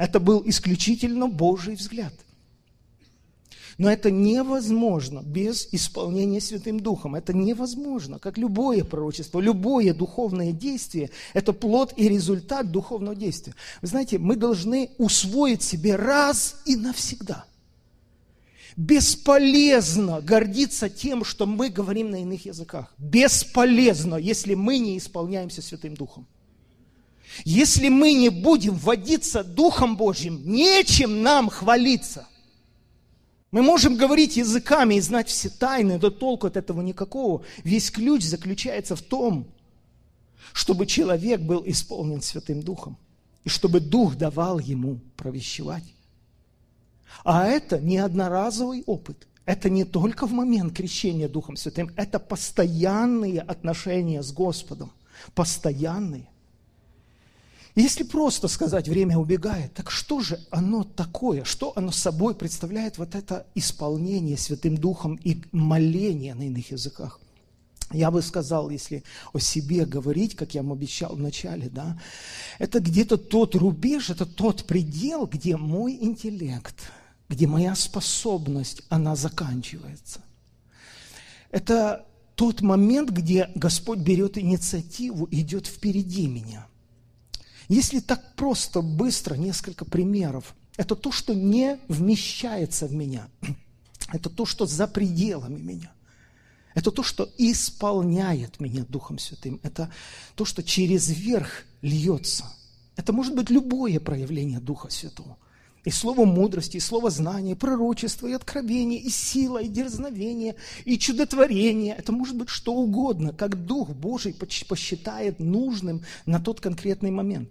Это был исключительно Божий взгляд. Но это невозможно без исполнения Святым Духом. Это невозможно, как любое пророчество, любое духовное действие – это плод и результат духовного действия. Вы знаете, мы должны усвоить себе раз и навсегда. Бесполезно гордиться тем, что мы говорим на иных языках. Бесполезно, если мы не исполняемся Святым Духом. Если мы не будем водиться Духом Божьим, нечем нам хвалиться. Мы можем говорить языками и знать все тайны, но толку от этого никакого. Весь ключ заключается в том, чтобы человек был исполнен Святым Духом, и чтобы Дух давал ему провещевать. А это не одноразовый опыт. Это не только в момент крещения Духом Святым, это постоянные отношения с Господом. Постоянные. Если просто сказать, время убегает, так что же оно такое? Что оно собой представляет вот это исполнение Святым Духом и моление на иных языках? Я бы сказал, если о себе говорить, как я вам обещал в начале, да, это где-то тот рубеж, это тот предел, где мой интеллект, где моя способность, она заканчивается. Это тот момент, где Господь берет инициативу, идет впереди меня. Если так просто, быстро, несколько примеров. Это то, что не вмещается в меня. Это то, что за пределами меня. Это то, что исполняет меня Духом Святым. Это то, что через верх льется. Это может быть любое проявление Духа Святого. И слово мудрости, и слово знания, и пророчество, и откровение, и сила, и дерзновение, и чудотворение. Это может быть что угодно, как Дух Божий посчитает нужным на тот конкретный момент.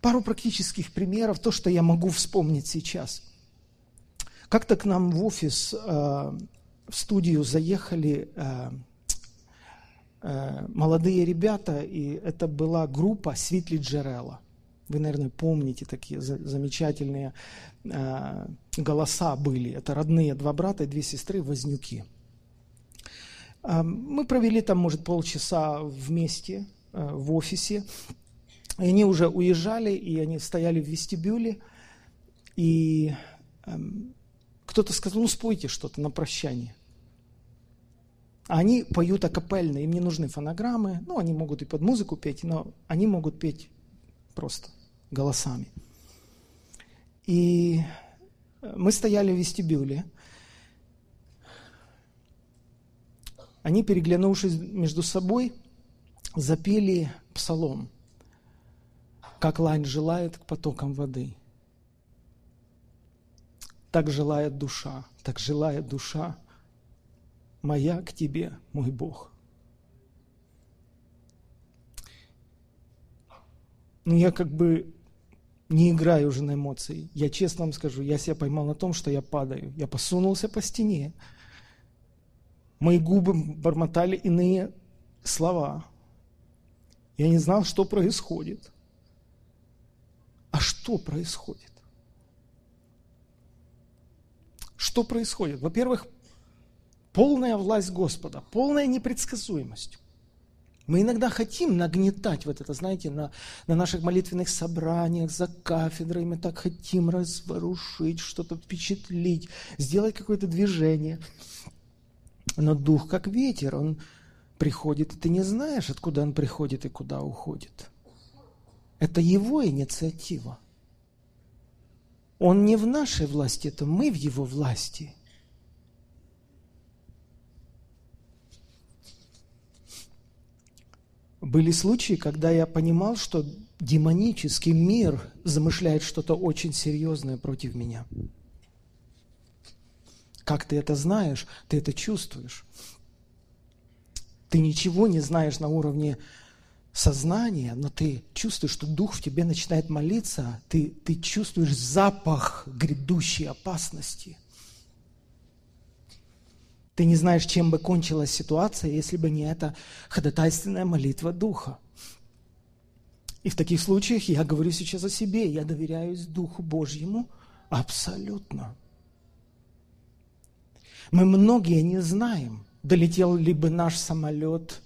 Пару практических примеров, то, что я могу вспомнить сейчас. Как-то к нам в офис, э, в студию заехали э, э, молодые ребята, и это была группа Свитли Джерела. Вы, наверное, помните такие замечательные голоса были. Это родные два брата и две сестры, вознюки. Мы провели там, может, полчаса вместе в офисе. И они уже уезжали, и они стояли в вестибюле, и эм, кто-то сказал, ну спойте что-то на прощание. А они поют акапельно, им не нужны фонограммы, ну они могут и под музыку петь, но они могут петь просто голосами. И мы стояли в вестибюле, они, переглянувшись между собой, запели псалом как лань желает к потокам воды. Так желает душа, так желает душа моя к тебе, мой Бог. Но ну, я как бы не играю уже на эмоции. Я честно вам скажу, я себя поймал на том, что я падаю. Я посунулся по стене. Мои губы бормотали иные слова. Я не знал, что происходит. А что происходит? Что происходит? Во-первых, полная власть Господа, полная непредсказуемость. Мы иногда хотим нагнетать вот это, знаете, на, на наших молитвенных собраниях, за кафедрой. Мы так хотим разворушить, что-то впечатлить, сделать какое-то движение. Но дух как ветер, он приходит, и ты не знаешь, откуда он приходит и куда уходит. Это его инициатива. Он не в нашей власти, это мы в его власти. Были случаи, когда я понимал, что демонический мир замышляет что-то очень серьезное против меня. Как ты это знаешь? Ты это чувствуешь. Ты ничего не знаешь на уровне сознание, но ты чувствуешь, что Дух в тебе начинает молиться, ты, ты чувствуешь запах грядущей опасности. Ты не знаешь, чем бы кончилась ситуация, если бы не эта ходатайственная молитва Духа. И в таких случаях я говорю сейчас о себе, я доверяюсь Духу Божьему абсолютно. Мы многие не знаем, долетел ли бы наш самолет –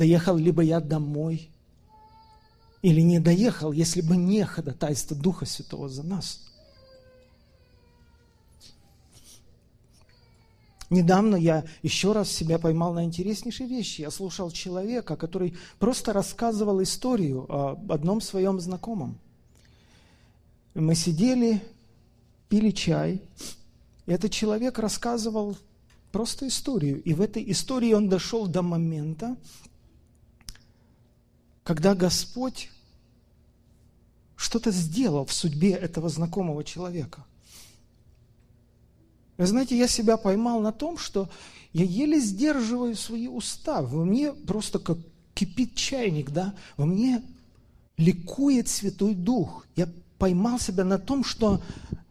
доехал ли бы я домой или не доехал, если бы не ходатайство Духа Святого за нас. Недавно я еще раз себя поймал на интереснейшей вещи. Я слушал человека, который просто рассказывал историю о одном своем знакомом. Мы сидели, пили чай, и этот человек рассказывал просто историю. И в этой истории он дошел до момента, когда Господь что-то сделал в судьбе этого знакомого человека. Вы знаете, я себя поймал на том, что я еле сдерживаю свои уста. Во мне просто как кипит чайник, да? Во мне ликует Святой Дух. Я поймал себя на том, что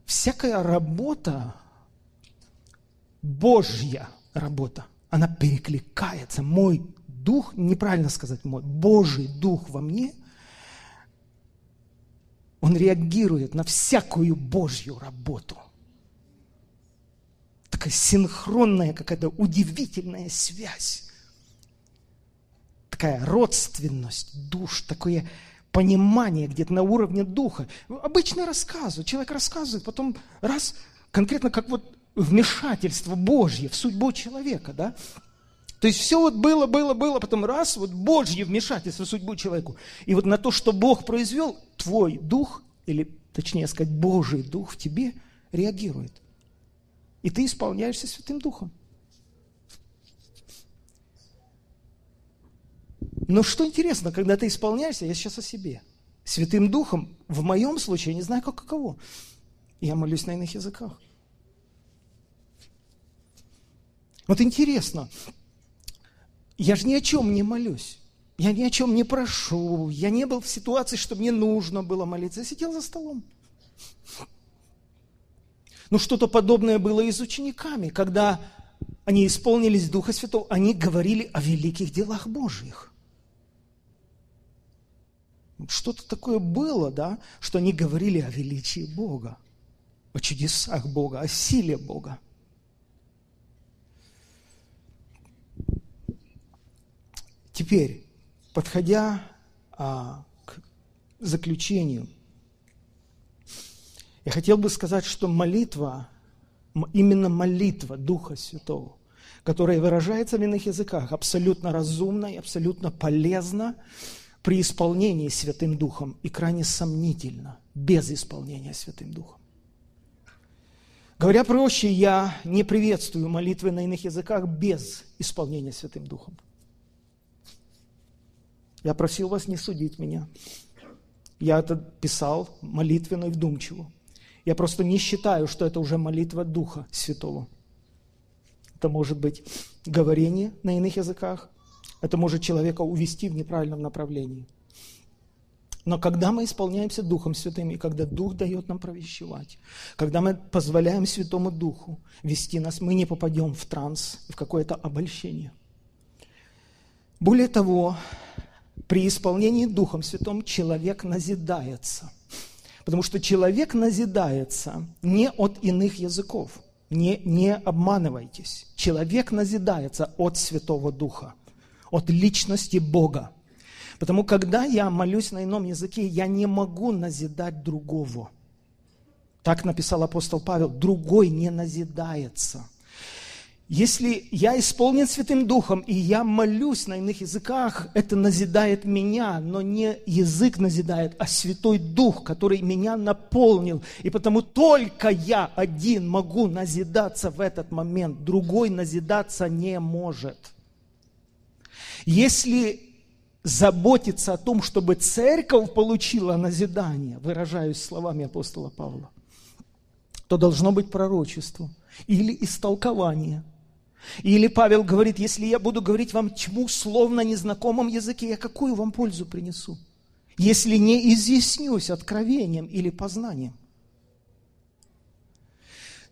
всякая работа, Божья работа, она перекликается. Мой дух, неправильно сказать мой, Божий дух во мне, он реагирует на всякую Божью работу. Такая синхронная какая-то удивительная связь. Такая родственность душ, такое понимание где-то на уровне духа. Обычно рассказывают, человек рассказывает, потом раз, конкретно как вот вмешательство Божье в судьбу человека, да, то есть все вот было, было, было, потом раз, вот Божье вмешательство в судьбу человеку. И вот на то, что Бог произвел, твой дух, или точнее сказать, Божий дух в тебе реагирует. И ты исполняешься Святым Духом. Но что интересно, когда ты исполняешься, я сейчас о себе. Святым Духом, в моем случае, я не знаю, как каково. Я молюсь на иных языках. Вот интересно, я же ни о чем не молюсь. Я ни о чем не прошу. Я не был в ситуации, что мне нужно было молиться. Я сидел за столом. Ну, что-то подобное было и с учениками, когда они исполнились Духа Святого, они говорили о великих делах Божьих. Что-то такое было, да, что они говорили о величии Бога, о чудесах Бога, о силе Бога. Теперь, подходя а, к заключению. Я хотел бы сказать, что молитва, именно молитва Духа Святого, которая выражается в иных языках, абсолютно разумна и абсолютно полезна при исполнении Святым Духом и крайне сомнительно без исполнения Святым Духом. Говоря проще, я не приветствую молитвы на иных языках без исполнения Святым Духом. Я просил вас не судить меня. Я это писал молитвенно и вдумчиво. Я просто не считаю, что это уже молитва Духа Святого. Это может быть говорение на иных языках. Это может человека увести в неправильном направлении – но когда мы исполняемся Духом Святым, и когда Дух дает нам провещевать, когда мы позволяем Святому Духу вести нас, мы не попадем в транс, в какое-то обольщение. Более того, при исполнении Духом Святым человек назидается. Потому что человек назидается не от иных языков. Не, не обманывайтесь. Человек назидается от Святого Духа, от личности Бога. Потому когда я молюсь на ином языке, я не могу назидать другого. Так написал апостол Павел, другой не назидается. Если я исполнен Святым Духом, и я молюсь на иных языках, это назидает меня, но не язык назидает, а Святой Дух, который меня наполнил. И потому только я один могу назидаться в этот момент, другой назидаться не может. Если заботиться о том, чтобы церковь получила назидание, выражаюсь словами апостола Павла, то должно быть пророчество или истолкование. Или Павел говорит, если я буду говорить вам тьму словно незнакомом языке, я какую вам пользу принесу? Если не изъяснюсь откровением или познанием.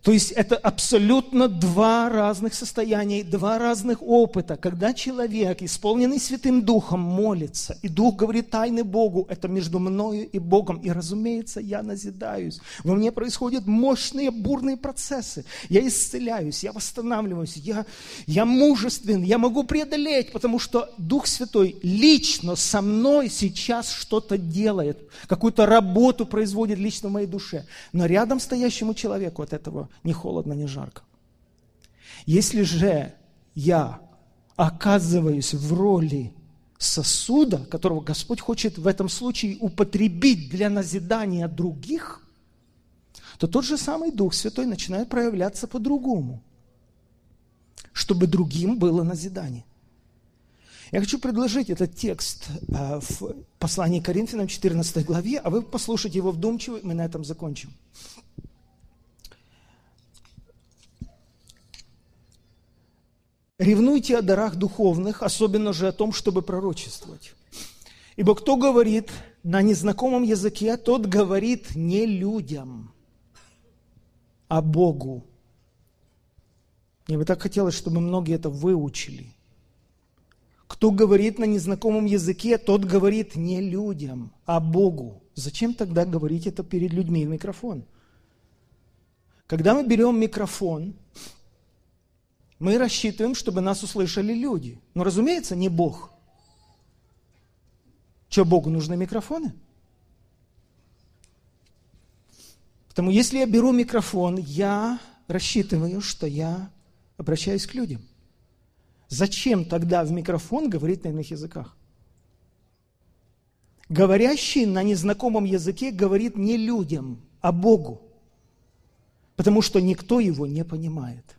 То есть это абсолютно два разных состояния, два разных опыта. Когда человек, исполненный Святым Духом, молится, и Дух говорит тайны Богу, это между мною и Богом. И, разумеется, я назидаюсь. Во мне происходят мощные бурные процессы. Я исцеляюсь, я восстанавливаюсь, я, я мужествен, я могу преодолеть, потому что Дух Святой лично со мной сейчас что-то делает, какую-то работу производит лично в моей душе. Но рядом стоящему человеку от этого ни холодно, ни жарко. Если же я оказываюсь в роли сосуда, которого Господь хочет в этом случае употребить для назидания других, то тот же самый Дух Святой начинает проявляться по-другому, чтобы другим было назидание. Я хочу предложить этот текст э, в послании Коринфянам 14 главе, а вы послушайте его вдумчиво, и мы на этом закончим. Ревнуйте о дарах духовных, особенно же о том, чтобы пророчествовать. Ибо кто говорит на незнакомом языке, тот говорит не людям, а Богу. Мне бы так хотелось, чтобы многие это выучили. Кто говорит на незнакомом языке, тот говорит не людям, а Богу. Зачем тогда говорить это перед людьми в микрофон? Когда мы берем микрофон мы рассчитываем, чтобы нас услышали люди. Но, разумеется, не Бог. Что, Богу нужны микрофоны? Потому если я беру микрофон, я рассчитываю, что я обращаюсь к людям. Зачем тогда в микрофон говорить на иных языках? Говорящий на незнакомом языке говорит не людям, а Богу, потому что никто его не понимает.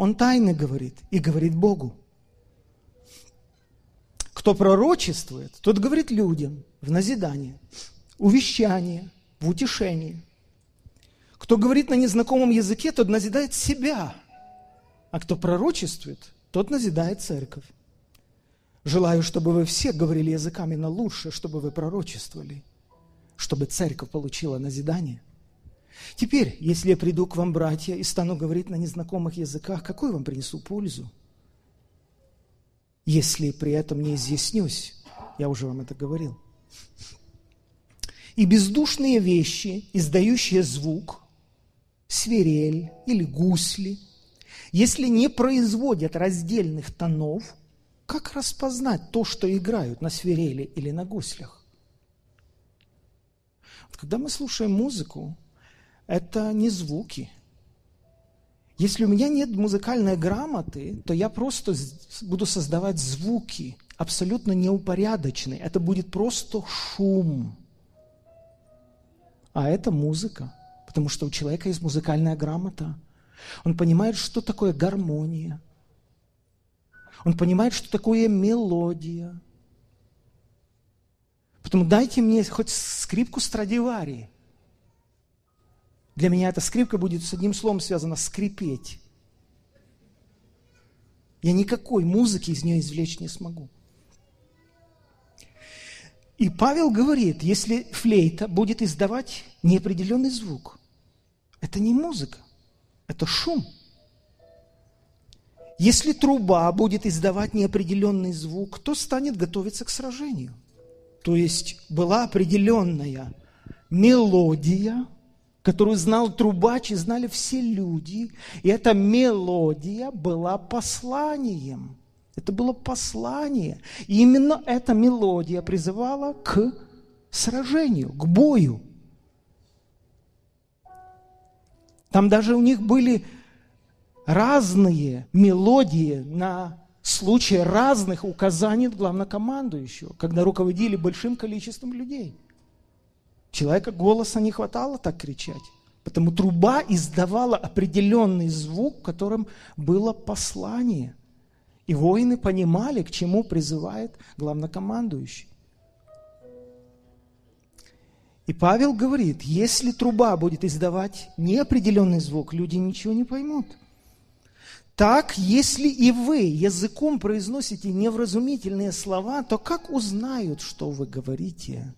Он тайно говорит и говорит Богу. Кто пророчествует, тот говорит людям в назидание, увещание, в утешение. Кто говорит на незнакомом языке, тот назидает себя. А кто пророчествует, тот назидает церковь. Желаю, чтобы вы все говорили языками, но лучше, чтобы вы пророчествовали, чтобы церковь получила назидание – Теперь, если я приду к вам, братья, и стану говорить на незнакомых языках, какую вам принесу пользу? Если при этом не изъяснюсь, я уже вам это говорил. И бездушные вещи, издающие звук, свирель или гусли, если не производят раздельных тонов, как распознать то, что играют на свирели или на гуслях? Когда мы слушаем музыку, это не звуки. Если у меня нет музыкальной грамоты, то я просто буду создавать звуки, абсолютно неупорядоченные. Это будет просто шум. А это музыка, потому что у человека есть музыкальная грамота. Он понимает, что такое гармония. Он понимает, что такое мелодия. Поэтому дайте мне хоть скрипку Страдивари. Для меня эта скрипка будет с одним словом связана – скрипеть. Я никакой музыки из нее извлечь не смогу. И Павел говорит, если флейта будет издавать неопределенный звук, это не музыка, это шум. Если труба будет издавать неопределенный звук, то станет готовиться к сражению. То есть была определенная мелодия, которую знал трубач и знали все люди. И эта мелодия была посланием. Это было послание. И именно эта мелодия призывала к сражению, к бою. Там даже у них были разные мелодии на случай разных указаний главнокомандующего, когда руководили большим количеством людей. Человека голоса не хватало так кричать. Потому труба издавала определенный звук, которым было послание. И воины понимали, к чему призывает главнокомандующий. И Павел говорит, если труба будет издавать неопределенный звук, люди ничего не поймут. Так, если и вы языком произносите невразумительные слова, то как узнают, что вы говорите?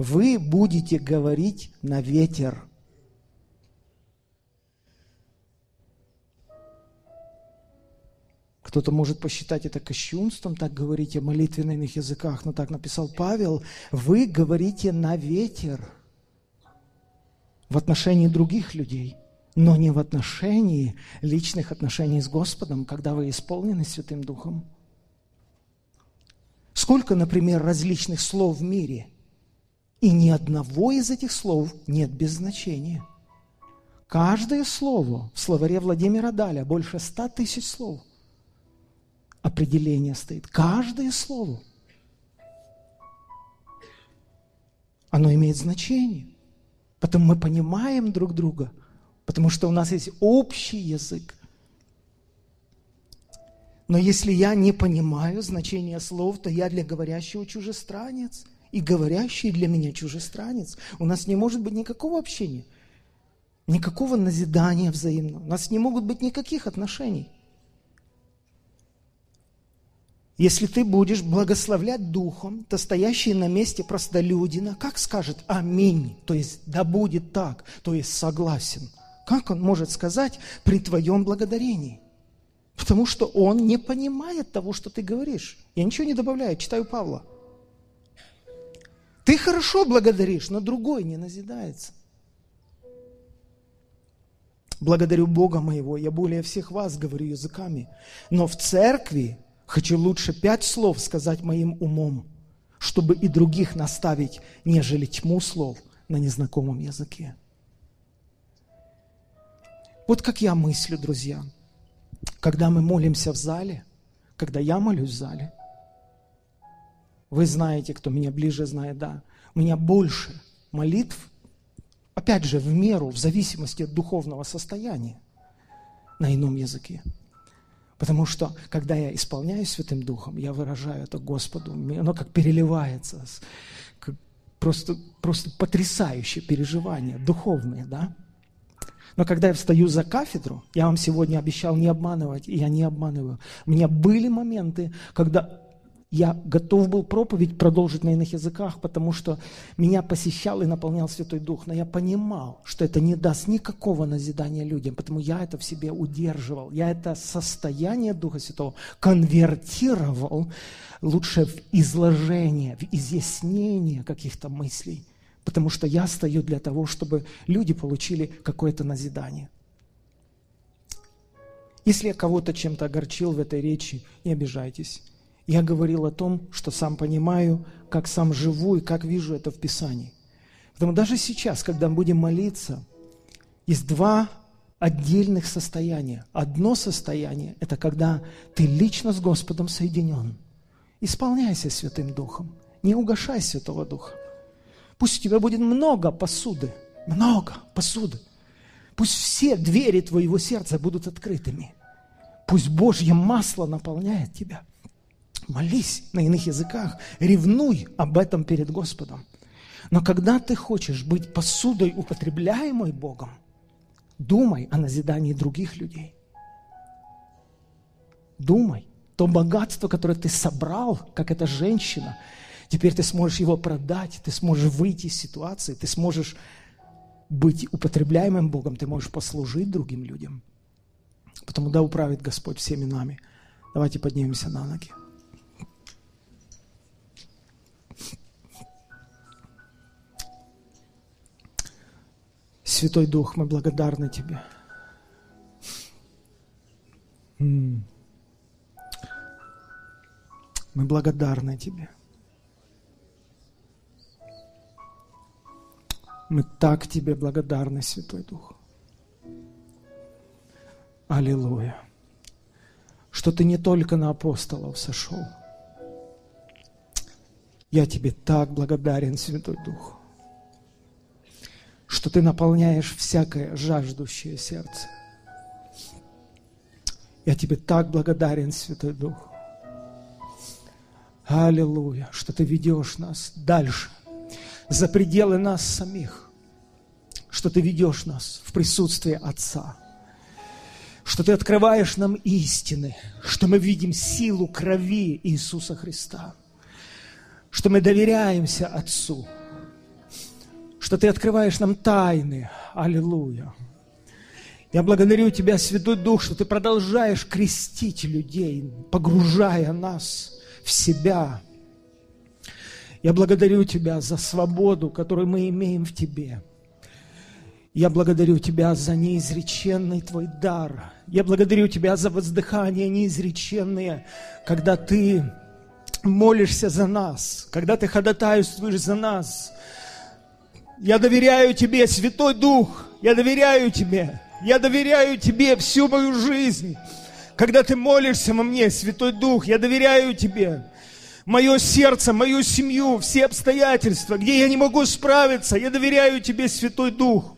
Вы будете говорить на ветер. Кто-то может посчитать это кощунством, так говорить о молитвенных языках, но так написал Павел. Вы говорите на ветер в отношении других людей, но не в отношении личных отношений с Господом, когда вы исполнены Святым Духом. Сколько, например, различных слов в мире, и ни одного из этих слов нет без значения. Каждое слово в словаре Владимира Даля, больше ста тысяч слов – определение стоит. Каждое слово. Оно имеет значение. Потому мы понимаем друг друга. Потому что у нас есть общий язык. Но если я не понимаю значение слов, то я для говорящего чужестранец. И говорящий для меня чужестранец. У нас не может быть никакого общения. Никакого назидания взаимного. У нас не могут быть никаких отношений. Если ты будешь благословлять Духом, то стоящий на месте простолюдина, как скажет «Аминь», то есть «Да будет так», то есть «Согласен». Как он может сказать при твоем благодарении? Потому что он не понимает того, что ты говоришь. Я ничего не добавляю, читаю Павла. Ты хорошо благодаришь, но другой не назидается. Благодарю Бога моего, я более всех вас говорю языками. Но в церкви Хочу лучше пять слов сказать моим умом, чтобы и других наставить, нежели тьму слов на незнакомом языке. Вот как я мыслю, друзья. Когда мы молимся в зале, когда я молюсь в зале, вы знаете, кто меня ближе знает, да, у меня больше молитв, опять же, в меру, в зависимости от духовного состояния на ином языке. Потому что, когда я исполняюсь Святым Духом, я выражаю это Господу, оно как переливается, как просто, просто потрясающее переживание, духовное, да? Но когда я встаю за кафедру, я вам сегодня обещал не обманывать, и я не обманываю. У меня были моменты, когда я готов был проповедь продолжить на иных языках, потому что меня посещал и наполнял Святой Дух. Но я понимал, что это не даст никакого назидания людям, потому я это в себе удерживал. Я это состояние Духа Святого конвертировал лучше в изложение, в изъяснение каких-то мыслей. Потому что я стою для того, чтобы люди получили какое-то назидание. Если я кого-то чем-то огорчил в этой речи, не обижайтесь. Я говорил о том, что сам понимаю, как сам живу и как вижу это в Писании. Поэтому даже сейчас, когда мы будем молиться, есть два отдельных состояния. Одно состояние – это когда ты лично с Господом соединен. Исполняйся Святым Духом. Не угошай Святого Духа. Пусть у тебя будет много посуды. Много посуды. Пусть все двери твоего сердца будут открытыми. Пусть Божье масло наполняет тебя. Молись на иных языках, ревнуй об этом перед Господом. Но когда ты хочешь быть посудой, употребляемой Богом, думай о назидании других людей. Думай. То богатство, которое ты собрал, как эта женщина, теперь ты сможешь его продать, ты сможешь выйти из ситуации, ты сможешь быть употребляемым Богом, ты можешь послужить другим людям. Потому да управит Господь всеми нами. Давайте поднимемся на ноги. Святой Дух, мы благодарны Тебе. Мы благодарны Тебе. Мы так Тебе благодарны, Святой Дух. Аллилуйя. Что Ты не только на апостолов сошел. Я Тебе так благодарен, Святой Дух, что Ты наполняешь всякое жаждущее сердце. Я Тебе так благодарен, Святой Дух. Аллилуйя, что Ты ведешь нас дальше за пределы нас самих, что Ты ведешь нас в присутствие Отца, что Ты открываешь нам истины, что мы видим силу крови Иисуса Христа, что мы доверяемся Отцу, что Ты открываешь нам тайны. Аллилуйя. Я благодарю Тебя, Святой Дух, что Ты продолжаешь крестить людей, погружая нас в себя – я благодарю Тебя за свободу, которую мы имеем в Тебе. Я благодарю Тебя за неизреченный Твой дар. Я благодарю Тебя за воздыхание неизреченные, когда Ты молишься за нас, когда Ты ходатайствуешь за нас. Я доверяю Тебе, Святой Дух, я доверяю Тебе, я доверяю Тебе всю мою жизнь. Когда Ты молишься во мне, Святой Дух, я доверяю Тебе мое сердце, мою семью, все обстоятельства, где я не могу справиться. Я доверяю Тебе, Святой Дух.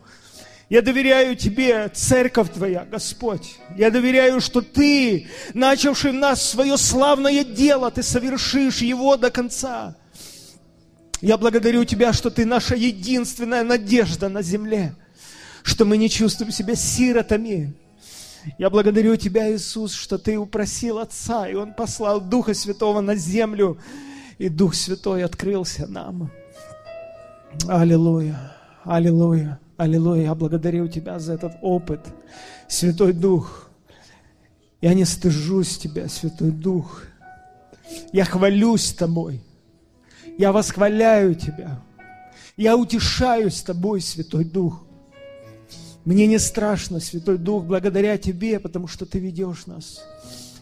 Я доверяю Тебе, Церковь Твоя, Господь. Я доверяю, что Ты, начавший в нас свое славное дело, Ты совершишь его до конца. Я благодарю Тебя, что Ты наша единственная надежда на земле, что мы не чувствуем себя сиротами, я благодарю Тебя, Иисус, что Ты упросил Отца, и Он послал Духа Святого на землю, и Дух Святой открылся нам. Аллилуйя, аллилуйя, аллилуйя. Я благодарю Тебя за этот опыт, Святой Дух. Я не стыжусь Тебя, Святой Дух. Я хвалюсь Тобой. Я восхваляю Тебя. Я утешаюсь Тобой, Святой Дух. Мне не страшно, Святой Дух, благодаря Тебе, потому что Ты ведешь нас.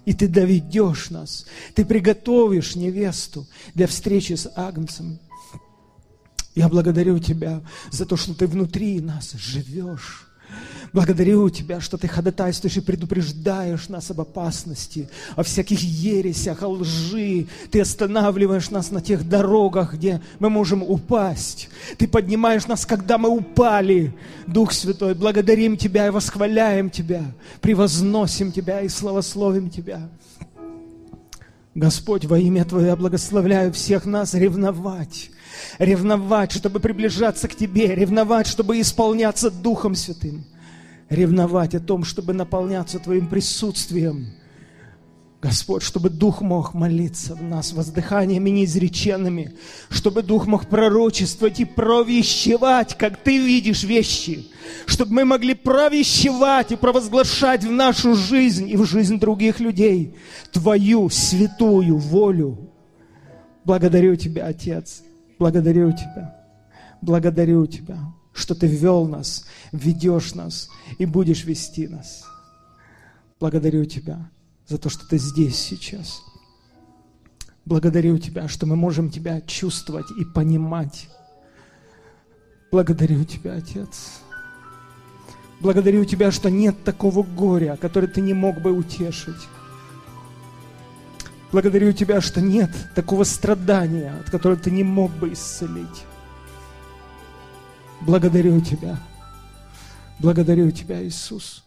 И Ты доведешь нас. Ты приготовишь невесту для встречи с Агнцем. Я благодарю Тебя за то, что Ты внутри нас живешь. Благодарю Тебя, что Ты ходатайствуешь и предупреждаешь нас об опасности, о всяких ересях, о лжи. Ты останавливаешь нас на тех дорогах, где мы можем упасть. Ты поднимаешь нас, когда мы упали. Дух Святой, благодарим Тебя и восхваляем Тебя, превозносим Тебя и славословим Тебя. Господь, во имя Твое я благословляю всех нас ревновать, ревновать, чтобы приближаться к Тебе, ревновать, чтобы исполняться Духом Святым. Ревновать о том, чтобы наполняться Твоим присутствием. Господь, чтобы Дух мог молиться в нас воздыханиями неизреченными, чтобы Дух мог пророчествовать и провещевать, как Ты видишь вещи, чтобы мы могли провещевать и провозглашать в нашу жизнь и в жизнь других людей Твою святую волю. Благодарю Тебя, Отец, благодарю Тебя, благодарю Тебя что Ты ввел нас, ведешь нас и будешь вести нас. Благодарю Тебя за то, что Ты здесь сейчас. Благодарю Тебя, что мы можем Тебя чувствовать и понимать. Благодарю Тебя, Отец. Благодарю Тебя, что нет такого горя, которое Ты не мог бы утешить. Благодарю Тебя, что нет такого страдания, от которого Ты не мог бы исцелить. Благодарю Тебя. Благодарю Тебя, Иисус.